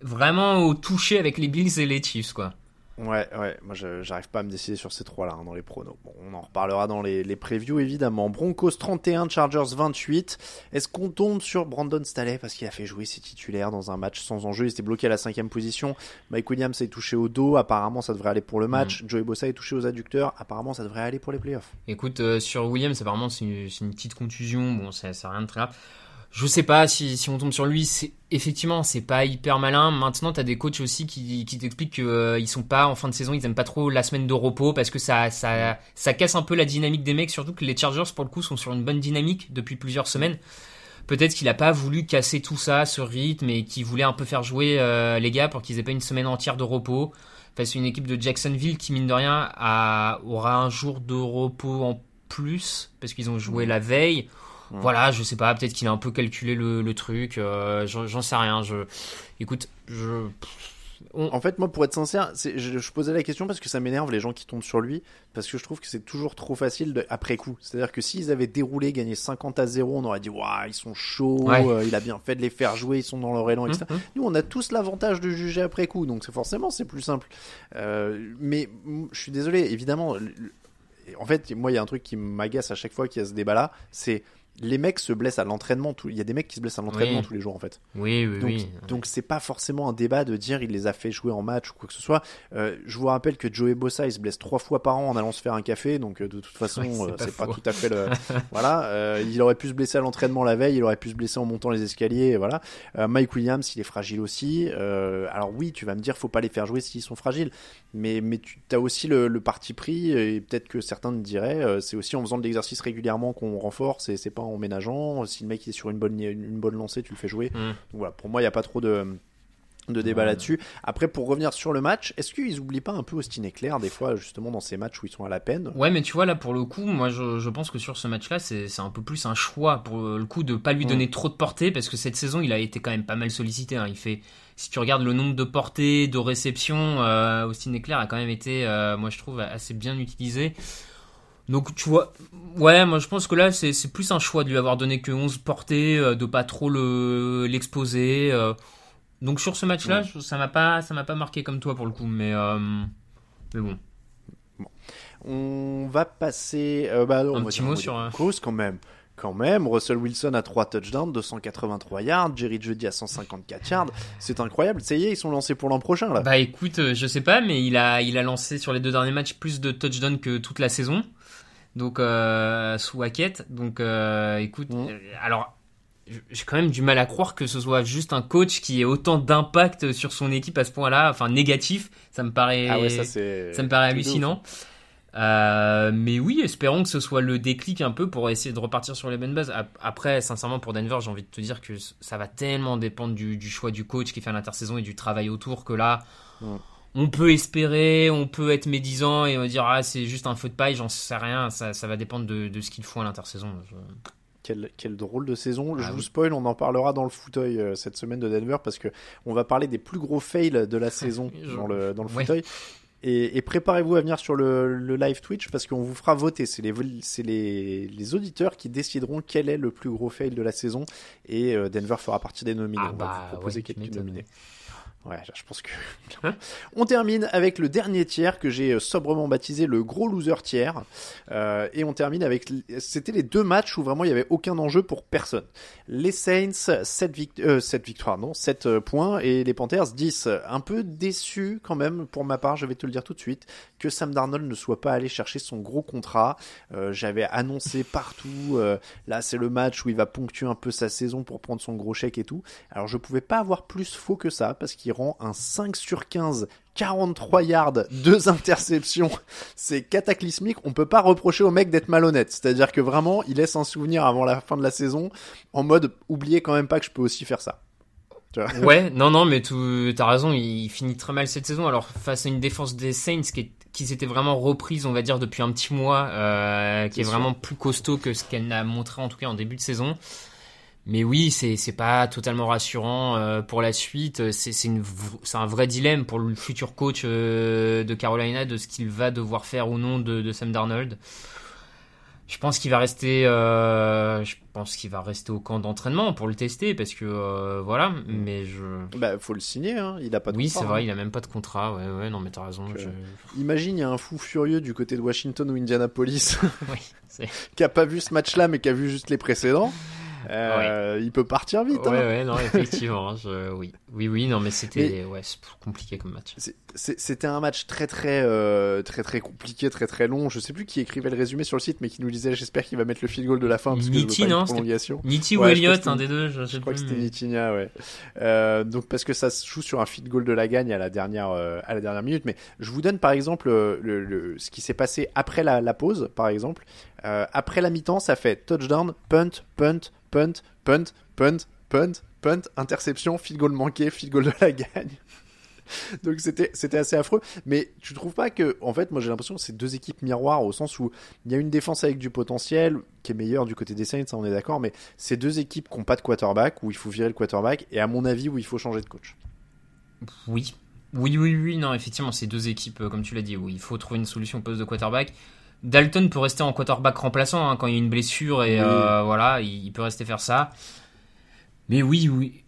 vraiment au toucher avec les Bills et les Chiefs, quoi. Ouais, ouais, moi j'arrive pas à me décider sur ces trois-là hein, dans les pronos. Bon, on en reparlera dans les, les previews évidemment. Broncos 31, Chargers 28. Est-ce qu'on tombe sur Brandon Staley parce qu'il a fait jouer ses titulaires dans un match sans enjeu? Il était bloqué à la cinquième position. Mike Williams est touché au dos. Apparemment, ça devrait aller pour le match. Joey Bossa est touché aux adducteurs. Apparemment, ça devrait aller pour les playoffs. Écoute, euh, sur Williams, apparemment, c'est une, une petite contusion. Bon, c'est c'est rien de très grave. Je sais pas si, on tombe sur lui. C'est effectivement, c'est pas hyper malin. Maintenant, t'as des coachs aussi qui, t'expliquent qu'ils euh, sont pas en fin de saison. Ils aiment pas trop la semaine de repos parce que ça, casse un peu la dynamique des mecs. Surtout que les Chargers, pour le coup, sont sur une bonne dynamique depuis plusieurs semaines. Peut-être qu'il a pas voulu casser tout ça, ce rythme, et qu'il voulait un peu faire jouer euh, les gars pour qu'ils aient pas une semaine entière de repos. Face à une équipe de Jacksonville qui, mine de rien, aura un jour de repos en plus parce qu'ils ont joué la veille. Voilà, je sais pas, peut-être qu'il a un peu calculé le, le truc, euh, j'en sais rien. Je, écoute, je, En fait, moi, pour être sincère, je, je posais la question parce que ça m'énerve les gens qui tombent sur lui, parce que je trouve que c'est toujours trop facile de- après coup. C'est-à-dire que s'ils avaient déroulé, gagné 50 à 0, on aurait dit, waouh, ils sont chauds, Ouais. euh, il a bien fait de les faire jouer, ils sont dans leur élan, etc. Mhm. Nous, on a tous l'avantage de juger après coup, donc c'est forcément, c'est plus simple. Euh, mais je suis désolé, évidemment, en fait, moi, il y a un truc qui m'agace à chaque fois qu'il y a ce débat-là, c'est les mecs se blessent à l'entraînement. tout- Il y a des mecs qui se blessent à l'entraînement Oui. tous les jours, en fait. oui, oui, Donc, oui. donc c'est pas forcément un débat de dire il les a fait jouer en match ou quoi que ce soit. Euh, je vous rappelle que Joey Bossa il se blesse trois fois par an en allant se faire un café, donc euh, de toute façon c'est euh, pas c'est pas, tout à fait le. [laughs] voilà, euh, il aurait pu se blesser à l'entraînement la veille, il aurait pu se blesser en montant les escaliers, et voilà. Mike Williams il est fragile aussi. Alors oui, tu vas me dire faut pas les faire jouer s'ils sont fragiles, mais mais tu as aussi le, le parti pris et peut-être que certains te diraient c'est aussi en faisant de l'exercice régulièrement qu'on renforce et c'est pas en ménageant. Si le mec est sur une bonne une bonne lancée, tu le fais jouer. Mm. Donc voilà, pour moi, il n'y a pas trop de, de débat Ouais. là-dessus. Après, pour revenir sur le match, est-ce qu'ils oublient pas un peu Austin Eckler, des fois, justement, dans ces matchs où ils sont à la peine? Ouais, mais tu vois, là, pour le coup, moi, je, je pense que sur ce match-là, c'est c'est un peu plus un choix pour le coup de pas lui Mm. donner trop de portée, parce que cette saison, il a été quand même pas mal sollicité. hein. Il fait, si tu regardes le nombre de portées, de réceptions, euh, Austin Eclair a quand même été, euh, moi, je trouve, assez bien utilisé. Donc, tu vois, ouais, moi, je pense que là, c'est c'est plus un choix de lui avoir donné que 11 portées, euh, de pas trop le l'exposer. euh. Donc, sur ce match-là, Ouais. je- ça m'a pas, ça m'a pas marqué comme toi pour le coup, mais, euh, mais bon. On va passer. euh, bah, non, Un on va petit dire mot des sur, euh, Broncos, quand même. Quand même, Russell Wilson a 3 touchdowns, 283 yards, Jerry Jeudy a 154 yards. C'est incroyable. Ça y est, ils sont lancés pour l'an prochain, là. Bah écoute, euh, je sais pas, mais il a, il a lancé sur les deux derniers matchs plus de touchdowns que toute la saison. Donc, euh, sous Hackett. Donc, euh, écoute, Mm. euh, alors, j'ai quand même du mal à croire que ce soit juste un coach qui ait autant d'impact sur son équipe à ce point-là, enfin négatif. Ça me paraît, ah ouais, ça me paraît hallucinant. Euh, mais oui, espérons que ce soit le déclic un peu pour essayer de repartir sur les bonnes bases. Ap- Après, sincèrement, pour Denver, j'ai envie de te dire que ça va tellement dépendre du, du choix du coach qui fait l'intersaison et du travail autour que là, Mm. On peut espérer, on peut être médisant et on va dire ah c'est juste un feu de paille, j'en sais rien. Ça, ça va dépendre de, de ce qu'ils font à l'intersaison. Je- Quel, quel drôle de saison. Je Ah vous spoil, on en parlera dans le fauteuil euh, cette semaine de Denver parce que on va parler des plus gros fails de la [laughs] saison Je- dans le, dans le Ouais. fauteuil. Et, et préparez-vous à venir sur le, le live Twitch parce qu'on vous fera voter. C'est les, c'est les, les auditeurs qui décideront quel est le plus gros fail de la saison et euh, Denver fera partie des nominés. Ah on va bah, vous proposer ouais, tu quelques nominés. Ouais, je pense que. [laughs] on termine avec le dernier tiers que j'ai euh, sobrement baptisé le gros loser tiers. Euh, et on termine avec. C'était les deux matchs où vraiment il n'y avait aucun enjeu pour personne. Les Saints, 7, euh, victoires, non, 7 points. Et les Panthers, 10. Un peu déçu quand même, pour ma part, je vais te le dire tout de suite, que Sam Darnold ne soit pas allé chercher son gros contrat. J'avais annoncé partout. là, c'est le match où il va ponctuer un peu sa saison pour prendre son gros chèque et tout. Alors, je pouvais pas avoir plus faux que ça parce qu'il un 5 sur 15, 43 yards, 2 [laughs] interceptions. C'est cataclysmique. On peut pas reprocher au mec d'être malhonnête. C'est-à-dire que vraiment, il laisse un souvenir avant la fin de la saison en mode oubliez quand même pas que je peux aussi faire ça. ouais, [laughs] non, non, mais tu as raison, il finit très mal cette saison. Alors, face à une défense des Saints qui, qui s'était vraiment reprise, on va dire, depuis un petit mois, euh, qui est, vraiment plus costaud que ce qu'elle n'a montré en tout cas en début de saison. Mais oui, c'est c'est pas totalement rassurant euh, pour la suite. C'est un vrai dilemme pour le futur coach euh, de Carolina de ce qu'il va devoir faire ou non de, de Sam Darnold. Je pense qu'il va rester euh, je pense qu'il va rester au camp d'entraînement pour le tester parce que euh, voilà. Mais je bah faut le signer. Hein. Il a pas de oui c'est vrai, hein. il a même pas de contrat. Ouais ouais non mais t'as raison. Je... Imagine il y a un fou furieux du côté de Washington ou Indianapolis [laughs] oui, [laughs] qui a pas vu ce match-là mais qui a vu juste les précédents. Euh, il peut partir vite. Ouais, hein. ouais, non, effectivement. oui, oui, oui, non, mais c'était ouais, compliqué comme match. C'était un match très, très, euh, très, très compliqué, très, très long. Je sais plus qui écrivait le résumé sur le site, mais qui nous disait J'espère qu'il va mettre le field goal de la fin. Parce Nitti, que non prolongation. Nitti ou Elliott, un des deux. Je, je crois que c'était Nitinia, ouais. Euh, donc parce que ça se joue sur un field goal de la gagne à la dernière, à la dernière minute. Mais je vous donne par exemple le, le, ce qui s'est passé après la, la, pause, par exemple. Euh, après la mi-temps, ça fait touchdown, punt, punt, punt, punt, punt, punt, punt, interception, field goal manqué, field goal de la gagne. [laughs] Donc c'était assez affreux. Mais tu trouves pas que en fait moi j'ai l'impression que c'est deux équipes miroirs au sens où il y a une défense avec du potentiel qui est meilleure du côté des Saints, ça on est d'accord, mais c'est deux équipes qui n'ont pas de quarterback où il faut virer le quarterback et à mon avis où il faut changer de coach. Oui. Oui, oui, oui, non, effectivement, c'est deux équipes, euh, comme tu l'as dit, où il faut trouver une solution au poste de quarterback. Dalton peut rester en quarterback remplaçant hein, quand il y a une blessure et euh, voilà, il, peut rester faire ça. Mais oui, oui,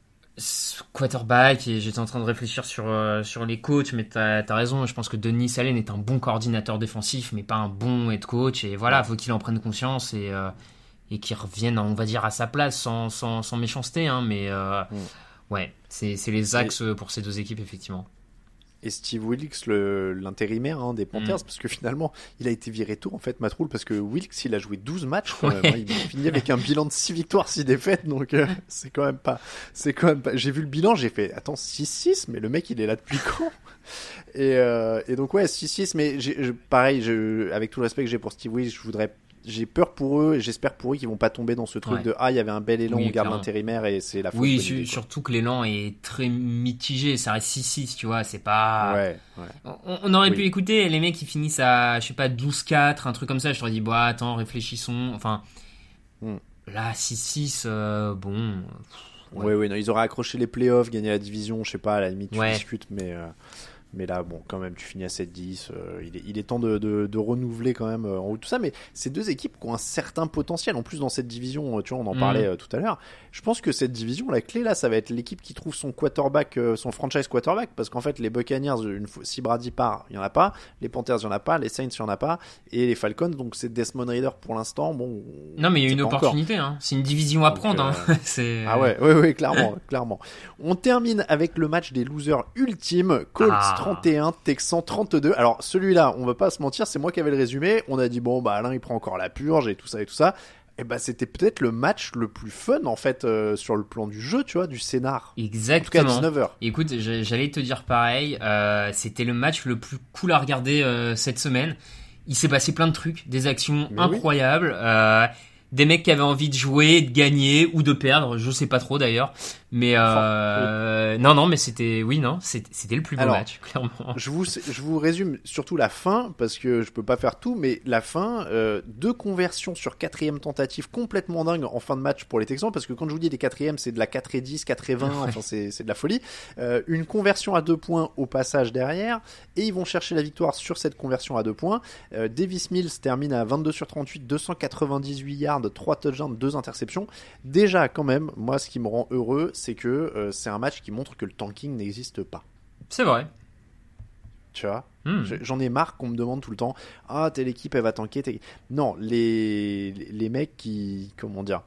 quarterback et j'étais en train de réfléchir sur euh, sur les coachs, mais t'as as raison. Je pense que Denis Allen est un bon coordinateur défensif, mais pas un bon head coach. Et voilà, faut qu'il en prenne conscience et euh, et qu'il revienne, on va dire, à sa place sans sans, sans méchanceté. Hein, mais mm. ouais, c'est les axes pour ces deux équipes effectivement et Steve Wilkes, l'intérimaire hein, des Panthers, mm. parce que finalement, il a été viré tôt, en fait, Matroul, parce que Wilkes, il a joué 12 matchs quand même. Hein. il a fini avec un bilan de 6 victoires, 6 défaites, donc euh, c'est quand même pas. C'est quand même pas. J'ai vu le bilan, j'ai fait, attends, 6-6, mais le mec, il est là depuis quand? Et, euh, et donc, ouais, 6-6, mais pareil, avec tout le respect que j'ai pour Steve Wilkes, je voudrais j'ai peur pour eux et j'espère pour eux qu'ils vont pas tomber dans ce truc de ah il y avait un bel élan on garde l'intérimaire et c'est la faute oui surtout que l'élan est très mitigé ça reste 6-6 tu vois c'est pas ouais, On, aurait pu écouter les mecs qui finissent à je sais pas 12-4 un truc comme ça je t'aurais dit bah attends réfléchissons enfin. Hmm. là 6-6 euh, bon ouais. Ouais non, ils auraient accroché les playoffs gagné la division je sais pas à la limite tu discutes mais euh, mais là, bon, quand même, tu finis à 7-10. Euh, il, est, il, est, temps de, de, de, renouveler quand même euh, en haut tout ça. Mais ces deux équipes qui ont un certain potentiel. En plus, dans cette division, euh, tu vois, on en mm. parlait tout à l'heure. Je pense que cette division, la clé là, ça va être l'équipe qui trouve son quarterback, son franchise quarterback. Parce qu'en fait, les Buccaneers, une fois, si Brady part, il y en a pas. Les Panthers, il y en a pas. Les Saints, il y en a pas. Et les Falcons, donc c'est Desmond Reader pour l'instant. Bon. Non, mais il y a une opportunité. Hein. C'est une division à prendre. Hein. [laughs] ah ouais, ouais, ouais, clairement, clairement. On termine avec le match des losers ultimes. Colts 31, ah. 132. Alors celui-là, on va pas se mentir, c'est moi qui avais le résumé. On a dit bon bah Alain il prend encore la purge et tout ça et tout ça. Et bah c'était peut-être le match le plus fun en fait euh, sur le plan du jeu, tu vois, du scénar. Exactement. En 19h. Écoute, j'allais te dire pareil. Euh, c'était le match le plus cool à regarder euh, cette semaine. Il s'est passé plein de trucs, des actions incroyables des mecs qui avaient envie de jouer, de gagner ou de perdre, je sais pas trop d'ailleurs. Mais euh, non, non, mais c'était, oui, non, c'était le plus beau match, [laughs] clairement. Je vous, je vous résume surtout la fin parce que je peux pas faire tout, mais la fin, euh, deux conversions sur quatrième tentative complètement dingue en fin de match pour les Texans parce que quand je vous dis des quatrièmes, c'est de la 4 et 10, 4 et 20, enfin c'est de la folie. Euh, une conversion à deux points au passage derrière et ils vont chercher la victoire sur cette conversion à deux points. Davis Mills termine à 22 sur 38, 298 yards, 3 touchdowns, 2 interceptions. Déjà quand même, moi ce qui me rend heureux, c'est que euh, c'est un match qui montre que le tanking n'existe pas. C'est vrai. Tu vois? Hmm. Je- J'en ai marre qu'on me demande tout le temps Ah, telle équipe, elle va tanker. Non, les, les mecs qui. Comment dire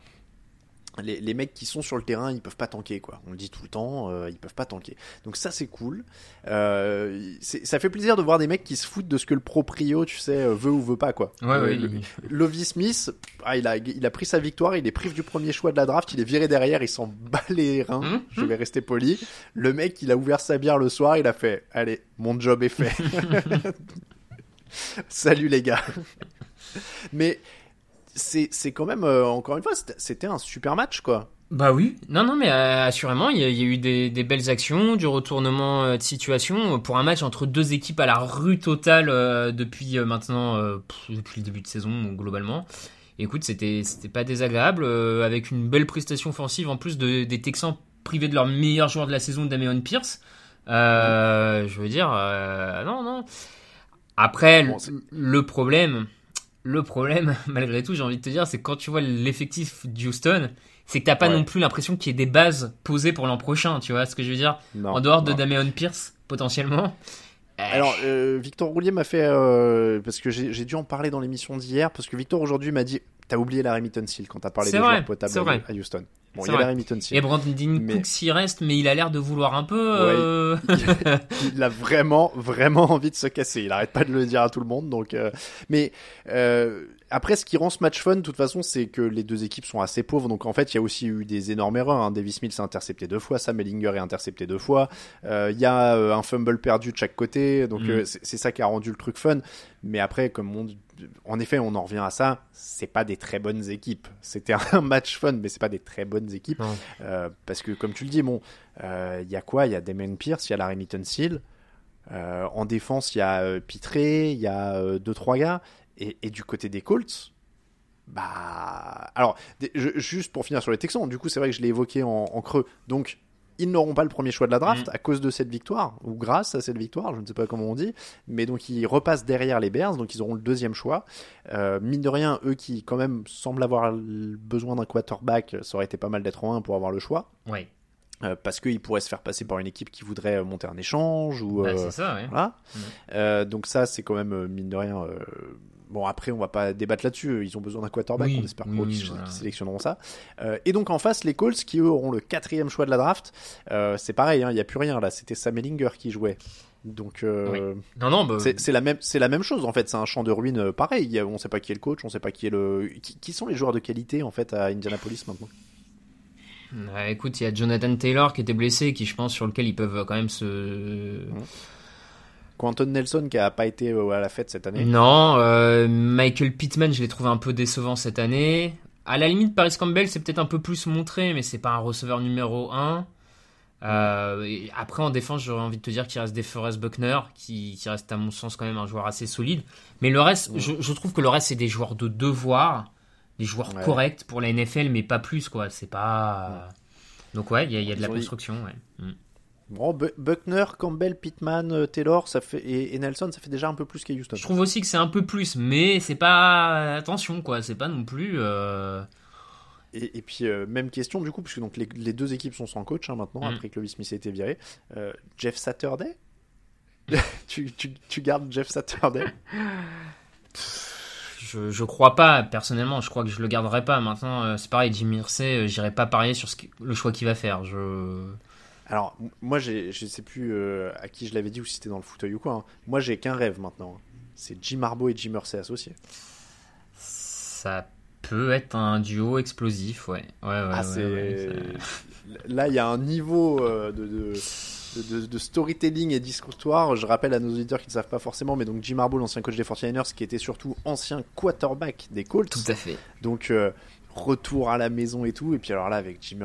les, les mecs qui sont sur le terrain, ils peuvent pas tanker, quoi. On le dit tout le temps, euh, ils peuvent pas tanker. Donc ça, c'est cool. Euh, ça fait plaisir de voir des mecs qui se foutent de ce que le proprio, tu sais, euh, veut ou veut pas, quoi. Ouais, Euh, ouais, le- il- Lovie Smith, ah, il, a, il a pris sa victoire, il est privé du premier choix de la draft, il est viré derrière, il s'en bat les reins, Mhm. je vais rester poli. Le mec, il a ouvert sa bière le soir, il a fait, allez, mon job est fait. [laughs] Salut les gars. Mais c'est c'est quand même, euh, encore une fois, c'était- c'était un super match, quoi. Bah oui. Non, non, mais euh, assurément, il y, a, il y a eu des, des belles actions, du retournement euh, de situation euh, pour un match entre deux équipes à la rue totale euh, depuis euh, maintenant, euh, pff, depuis le début de saison globalement. Écoute, c'était c'était pas désagréable, euh, avec une belle prestation offensive en plus de, des Texans privés de leur meilleur joueur de la saison, Damian Pierce. Euh, Je veux dire, euh, non, non. Après, le problème, le problème, [laughs] malgré tout, j'ai envie de te dire, c'est quand tu vois l'effectif d'Houston, c'est que t'as pas Ouais. non plus l'impression qu'il y ait des bases posées pour l'an prochain, tu vois ce que je veux dire? Non, En dehors de non. Damian Pierce, potentiellement. Euh, Alors, euh, Victor Roulier m'a fait. euh, parce que j'ai dû en parler dans l'émission d'hier. Parce que Victor aujourd'hui m'a dit T'as oublié Larry Mittensil quand t'as parlé des vrai, joueurs potables à, vrai. à Houston. Bon, il y a. Larry Mittensil. Et Brandon Mais- Cooks s'y reste, mais il a l'air de vouloir un peu. euh, [laughs] il a vraiment, vraiment envie de se casser. Il arrête pas de le dire à tout le monde. Donc, euh, mais euh, après, ce qui rend ce match fun, de toute façon, c'est que les deux équipes sont assez pauvres. Donc, en fait, il y a aussi eu des énormes erreurs. Hein. Davis Mills s'est intercepté deux fois, Sam Ellinger est intercepté deux fois. Euh, Il y a euh, un fumble perdu de chaque côté. Donc, Mm. euh, c'est ça qui a rendu le truc fun. Mais après, comme on, en effet, on en revient à ça. C'est pas des très bonnes équipes. C'était [laughs] un match fun, mais c'est pas des très bonnes équipes. Parce que, comme tu le dis, bon, il y a quoi? Il y a Damien Pierce, il y a Larry Mittensil. Euh, en défense, il y a euh, Pitré, il y a euh, deux trois gars, et, et du côté des Colts, bah, alors je- juste pour finir sur les Texans, du coup c'est vrai que je l'ai évoqué en, en creux, donc ils n'auront pas le premier choix de la draft Mm. à cause de cette victoire ou grâce à cette victoire, je ne sais pas comment on dit, mais donc ils repassent derrière les Bears, donc ils auront le deuxième choix. Euh, mine de rien, eux qui quand même semblent avoir besoin d'un quarterback, ça aurait été pas mal d'être en un pour avoir le choix. Ouais. Euh, parce qu'ils pourraient se faire passer par une équipe qui voudrait euh, monter un échange ou Bah, euh, c'est ça, ouais. voilà. Mm. Donc ça c'est quand même mine de rien. Euh, Bon après on va pas débattre là-dessus. Ils ont besoin d'un quarterback. Oui, on espère oui, qu'ils voilà. sélectionneront ça. Euh, et donc en face les Colts qui eux auront le quatrième choix de la draft. Euh, c'est pareil. hein, Il y a plus rien là. C'était Sam Ellinger qui jouait. Donc euh, Non, non, bah, c'est la même c'est la même chose en fait. C'est un champ de ruines euh, pareil. A- on sait pas qui est le coach. On sait pas qui est le qui, qui sont les joueurs de qualité en fait à Indianapolis maintenant? euh, écoute, il y a Jonathan Taylor qui était blessé, qui je pense sur lequel ils peuvent quand même se. Quentin Nelson qui a pas été euh, à la fête cette année. Non, euh, Michael Pittman, je l'ai trouvé un peu décevant cette année. À la limite, Paris Campbell, c'est peut-être un peu plus montré, mais c'est pas un receveur numéro 1. Euh, après, en défense, j'aurais envie de te dire qu'il reste DeForest Buckner, qui, qui reste à mon sens quand même un joueur assez solide. Mais le reste, je, je trouve que le reste, c'est des joueurs de devoir, des joueurs Ouais. corrects pour la NFL, mais pas plus, quoi. C'est pas. Donc, ouais, il y, a- il y a de la construction, ouais. Bon, Bu- Buckner, Campbell, Pittman, euh, Taylor, ça fait et, et Nelson, ça fait déjà un peu plus qu'à Houston. Je trouve aussi que c'est un peu plus, mais c'est pas. Attention, quoi. C'est pas non plus. euh, Et, et puis euh, même question du coup, puisque donc les, les deux équipes sont sans coach hein, maintenant Mm. après que Lovis Smith a été viré. Euh, Jeff Saturday, [laughs] tu, tu, tu gardes Jeff Saturday? Je, je crois pas, personnellement, je crois que je le garderai pas. Maintenant, c'est pareil, Jimmy Irsay, j'irai pas parier sur ce qui- le choix qu'il va faire. Je... Alors moi, je sais plus euh, à qui je l'avais dit ou si c'était dans le fauteuil ou quoi. hein. Moi, j'ai qu'un rêve maintenant. hein. C'est Jim Harbaugh et Jim Irsay associés. Ça peut être un duo explosif, ouais. Ouais, ouais, ah, ouais, [laughs] là, il y a un niveau euh, de, de, de, de- de storytelling et discoursoir. Je rappelle à nos auditeurs qui ne savent pas forcément, mais donc Jim Harbaugh, l'ancien coach des 49ers, qui était surtout ancien quarterback des Colts. Tout à fait. Donc euh, retour à la maison et tout. Et puis alors là, avec Jim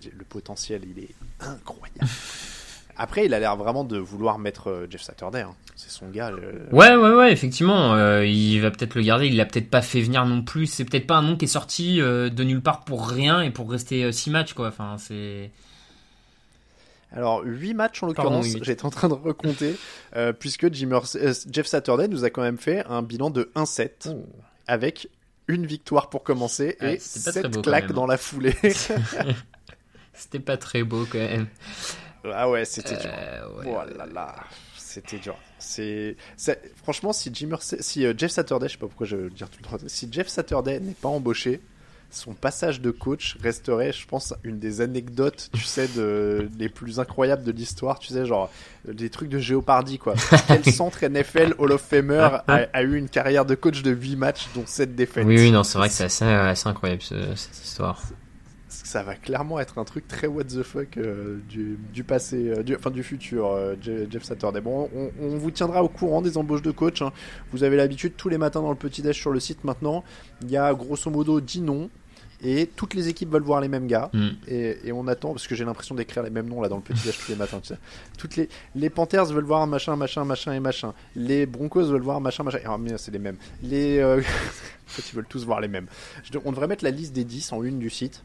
dis, le potentiel, il est incroyable. [laughs] Après, il a l'air vraiment de vouloir mettre euh, Jeff Saturday. hein. C'est son gars. le- Ouais, ouais, ouais, effectivement. euh, il va peut-être le garder. Il l'a peut-être pas fait venir non plus. C'est peut-être pas un nom qui est sorti euh, de nulle part pour rien et pour rester 6 matchs, quoi. Enfin, c'est. Alors, 8 matchs en l'occurrence, j'étais en train de recompter, puisque Jim Jeff Saturday nous a quand même fait un bilan de 1-7, avec une victoire pour commencer Ouais, et c'était pas très 7 beau quand claques dans la foulée. [laughs] C'était pas très beau quand même. Ah ouais, c'était dur. Euh, ouais, oh ouais. là là, c'était dur. C'est, franchement, si Jim si euh, Jeff Saturday, je sais pas pourquoi je veux dire tout le temps, si Jeff Saturday n'est pas embauché, son passage de coach resterait, je pense, une des anecdotes, tu sais, de, [laughs] les plus incroyables de l'histoire, tu sais, genre, euh, des trucs de Géopardy, quoi. Quel [laughs] centre NFL Hall of Famer a, a eu une carrière de coach de 8 matchs, dont 7 défaites? Oui, oui, non, c'est vrai que c'est assez, assez incroyable ce- cette histoire. ça va clairement être un truc très what the fuck euh, du, du passé, euh, du, enfin du futur, euh, Je- Jeff Saturday. Bon, on, on vous tiendra au courant des embauches de coach. hein. Vous avez l'habitude tous les matins dans le petit déj sur le site maintenant. Il y a grosso modo 10 noms. Et toutes les équipes veulent voir les mêmes gars. Mm. Et, et on attend, parce que j'ai l'impression d'écrire les mêmes noms là dans le petit déj tous les matins. Tu sais. Toutes les, les Panthers veulent voir machin, machin, machin et machin. Les Broncos veulent voir machin, machin. Ah, mais c'est les mêmes. Les. euh, [laughs] en fait, ils veulent tous voir les mêmes. On devrait mettre la liste des 10 en une du site.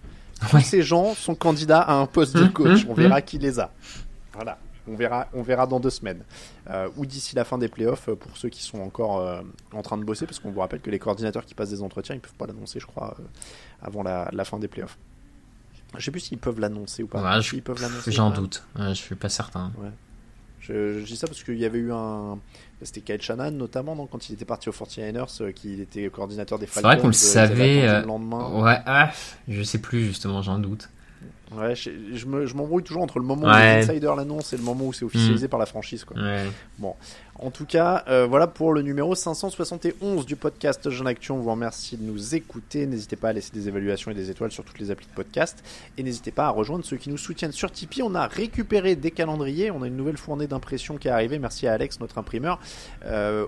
Tous ces gens sont candidats à un poste de Hum, coach. hum, On verra qui les a. Voilà. On verra, on verra dans deux semaines. Euh, ou d'ici la fin des playoffs euh, pour ceux qui sont encore euh, en train de bosser, parce qu'on vous rappelle que les coordinateurs qui passent des entretiens, ils peuvent pas l'annoncer, je crois, euh, avant la, la fin des playoffs. Je sais plus s'ils peuvent l'annoncer ou pas. Ouais, je- S'ils peuvent l'annoncer. J'en doute, Ouais, je suis pas certain. Ouais. Je, je dis ça parce qu'il y avait eu un. C'était Kyle Shannon notamment, non, quand il était parti aux 49ers, euh, qu'il était coordinateur des C'est Falcons. vrai qu'on le savait. le lendemain. Ouais, ah, je sais plus justement, j'en doute. Ouais, je, je me- je m'embrouille toujours entre le moment où Ouais. les insiders l'annoncent et le moment où c'est officialisé Mm. par la franchise. Quoi. Ouais. Bon, en tout cas, euh, voilà pour le numéro 571 du podcast Jeune Actu. On vous remercie de nous écouter. N'hésitez pas à laisser des évaluations et des étoiles sur toutes les applis de podcast. Et n'hésitez pas à rejoindre ceux qui nous soutiennent sur Tipeee. On a récupéré des calendriers. On a une nouvelle fournée d'impression qui est arrivée. Merci à Alex, notre imprimeur. Euh,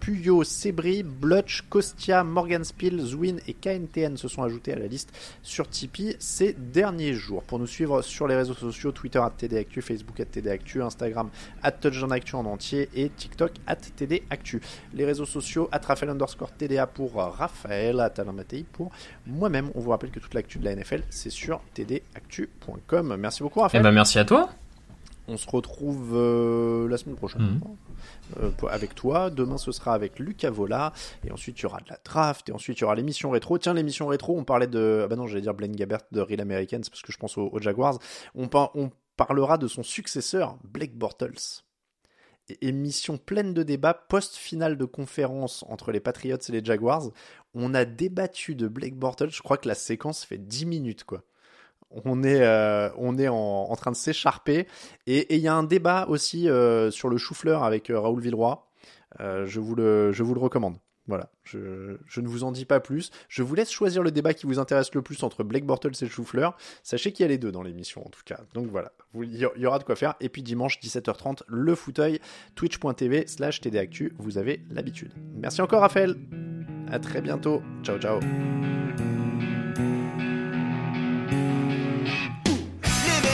Puyo, Sebri, Blutch, Kostia, Morgan Spiel, Zwin et KNTN se sont ajoutés à la liste sur Tipeee ces derniers jours. Pour nous suivre sur les réseaux sociaux, Twitter at TDActu, Facebook at TDActu, Instagram at TouchdownActu en entier et TikTok at TDActu. Les réseaux sociaux at Raphaël underscore TDA pour Raphaël, at Alain pour moi-même. On vous rappelle que toute l'actu de la NFL, c'est sur tdactu.com. Merci beaucoup Eh Raphaël. ben merci à toi. On se retrouve euh, la semaine prochaine Mhm. euh, avec toi. Demain, ce sera avec Lucas Vola. Et ensuite, il y aura de la draft. Et ensuite, il y aura l'émission rétro. Tiens, l'émission rétro, on parlait de. Ah bah non, j'allais dire Blaine Gabbert de Real Americans parce que je pense aux, aux Jaguars. On, par- on parlera de son successeur, Blake Bortles. Émission pleine de débats post-finale de conférence entre les Patriots et les Jaguars. On a débattu de Blake Bortles. Je crois que la séquence fait 10 minutes, quoi on est, euh, en, train de s'écharper. Et il y a un débat aussi euh, sur le chou-fleur avec euh, Raoul Villeroy. Je, vous le, recommande. Voilà, je, ne vous en dis pas plus. Je vous laisse choisir le débat qui vous intéresse le plus entre Blake Bortles et le chou-fleur. Sachez qu'il y a les deux dans l'émission en tout cas. Donc voilà, Vous- il y, il y aura de quoi faire. Et puis dimanche 17h30, le fauteuil, twitch.tv slash tdactu. Vous avez l'habitude. Merci encore Raphaël. À très bientôt. Ciao ciao.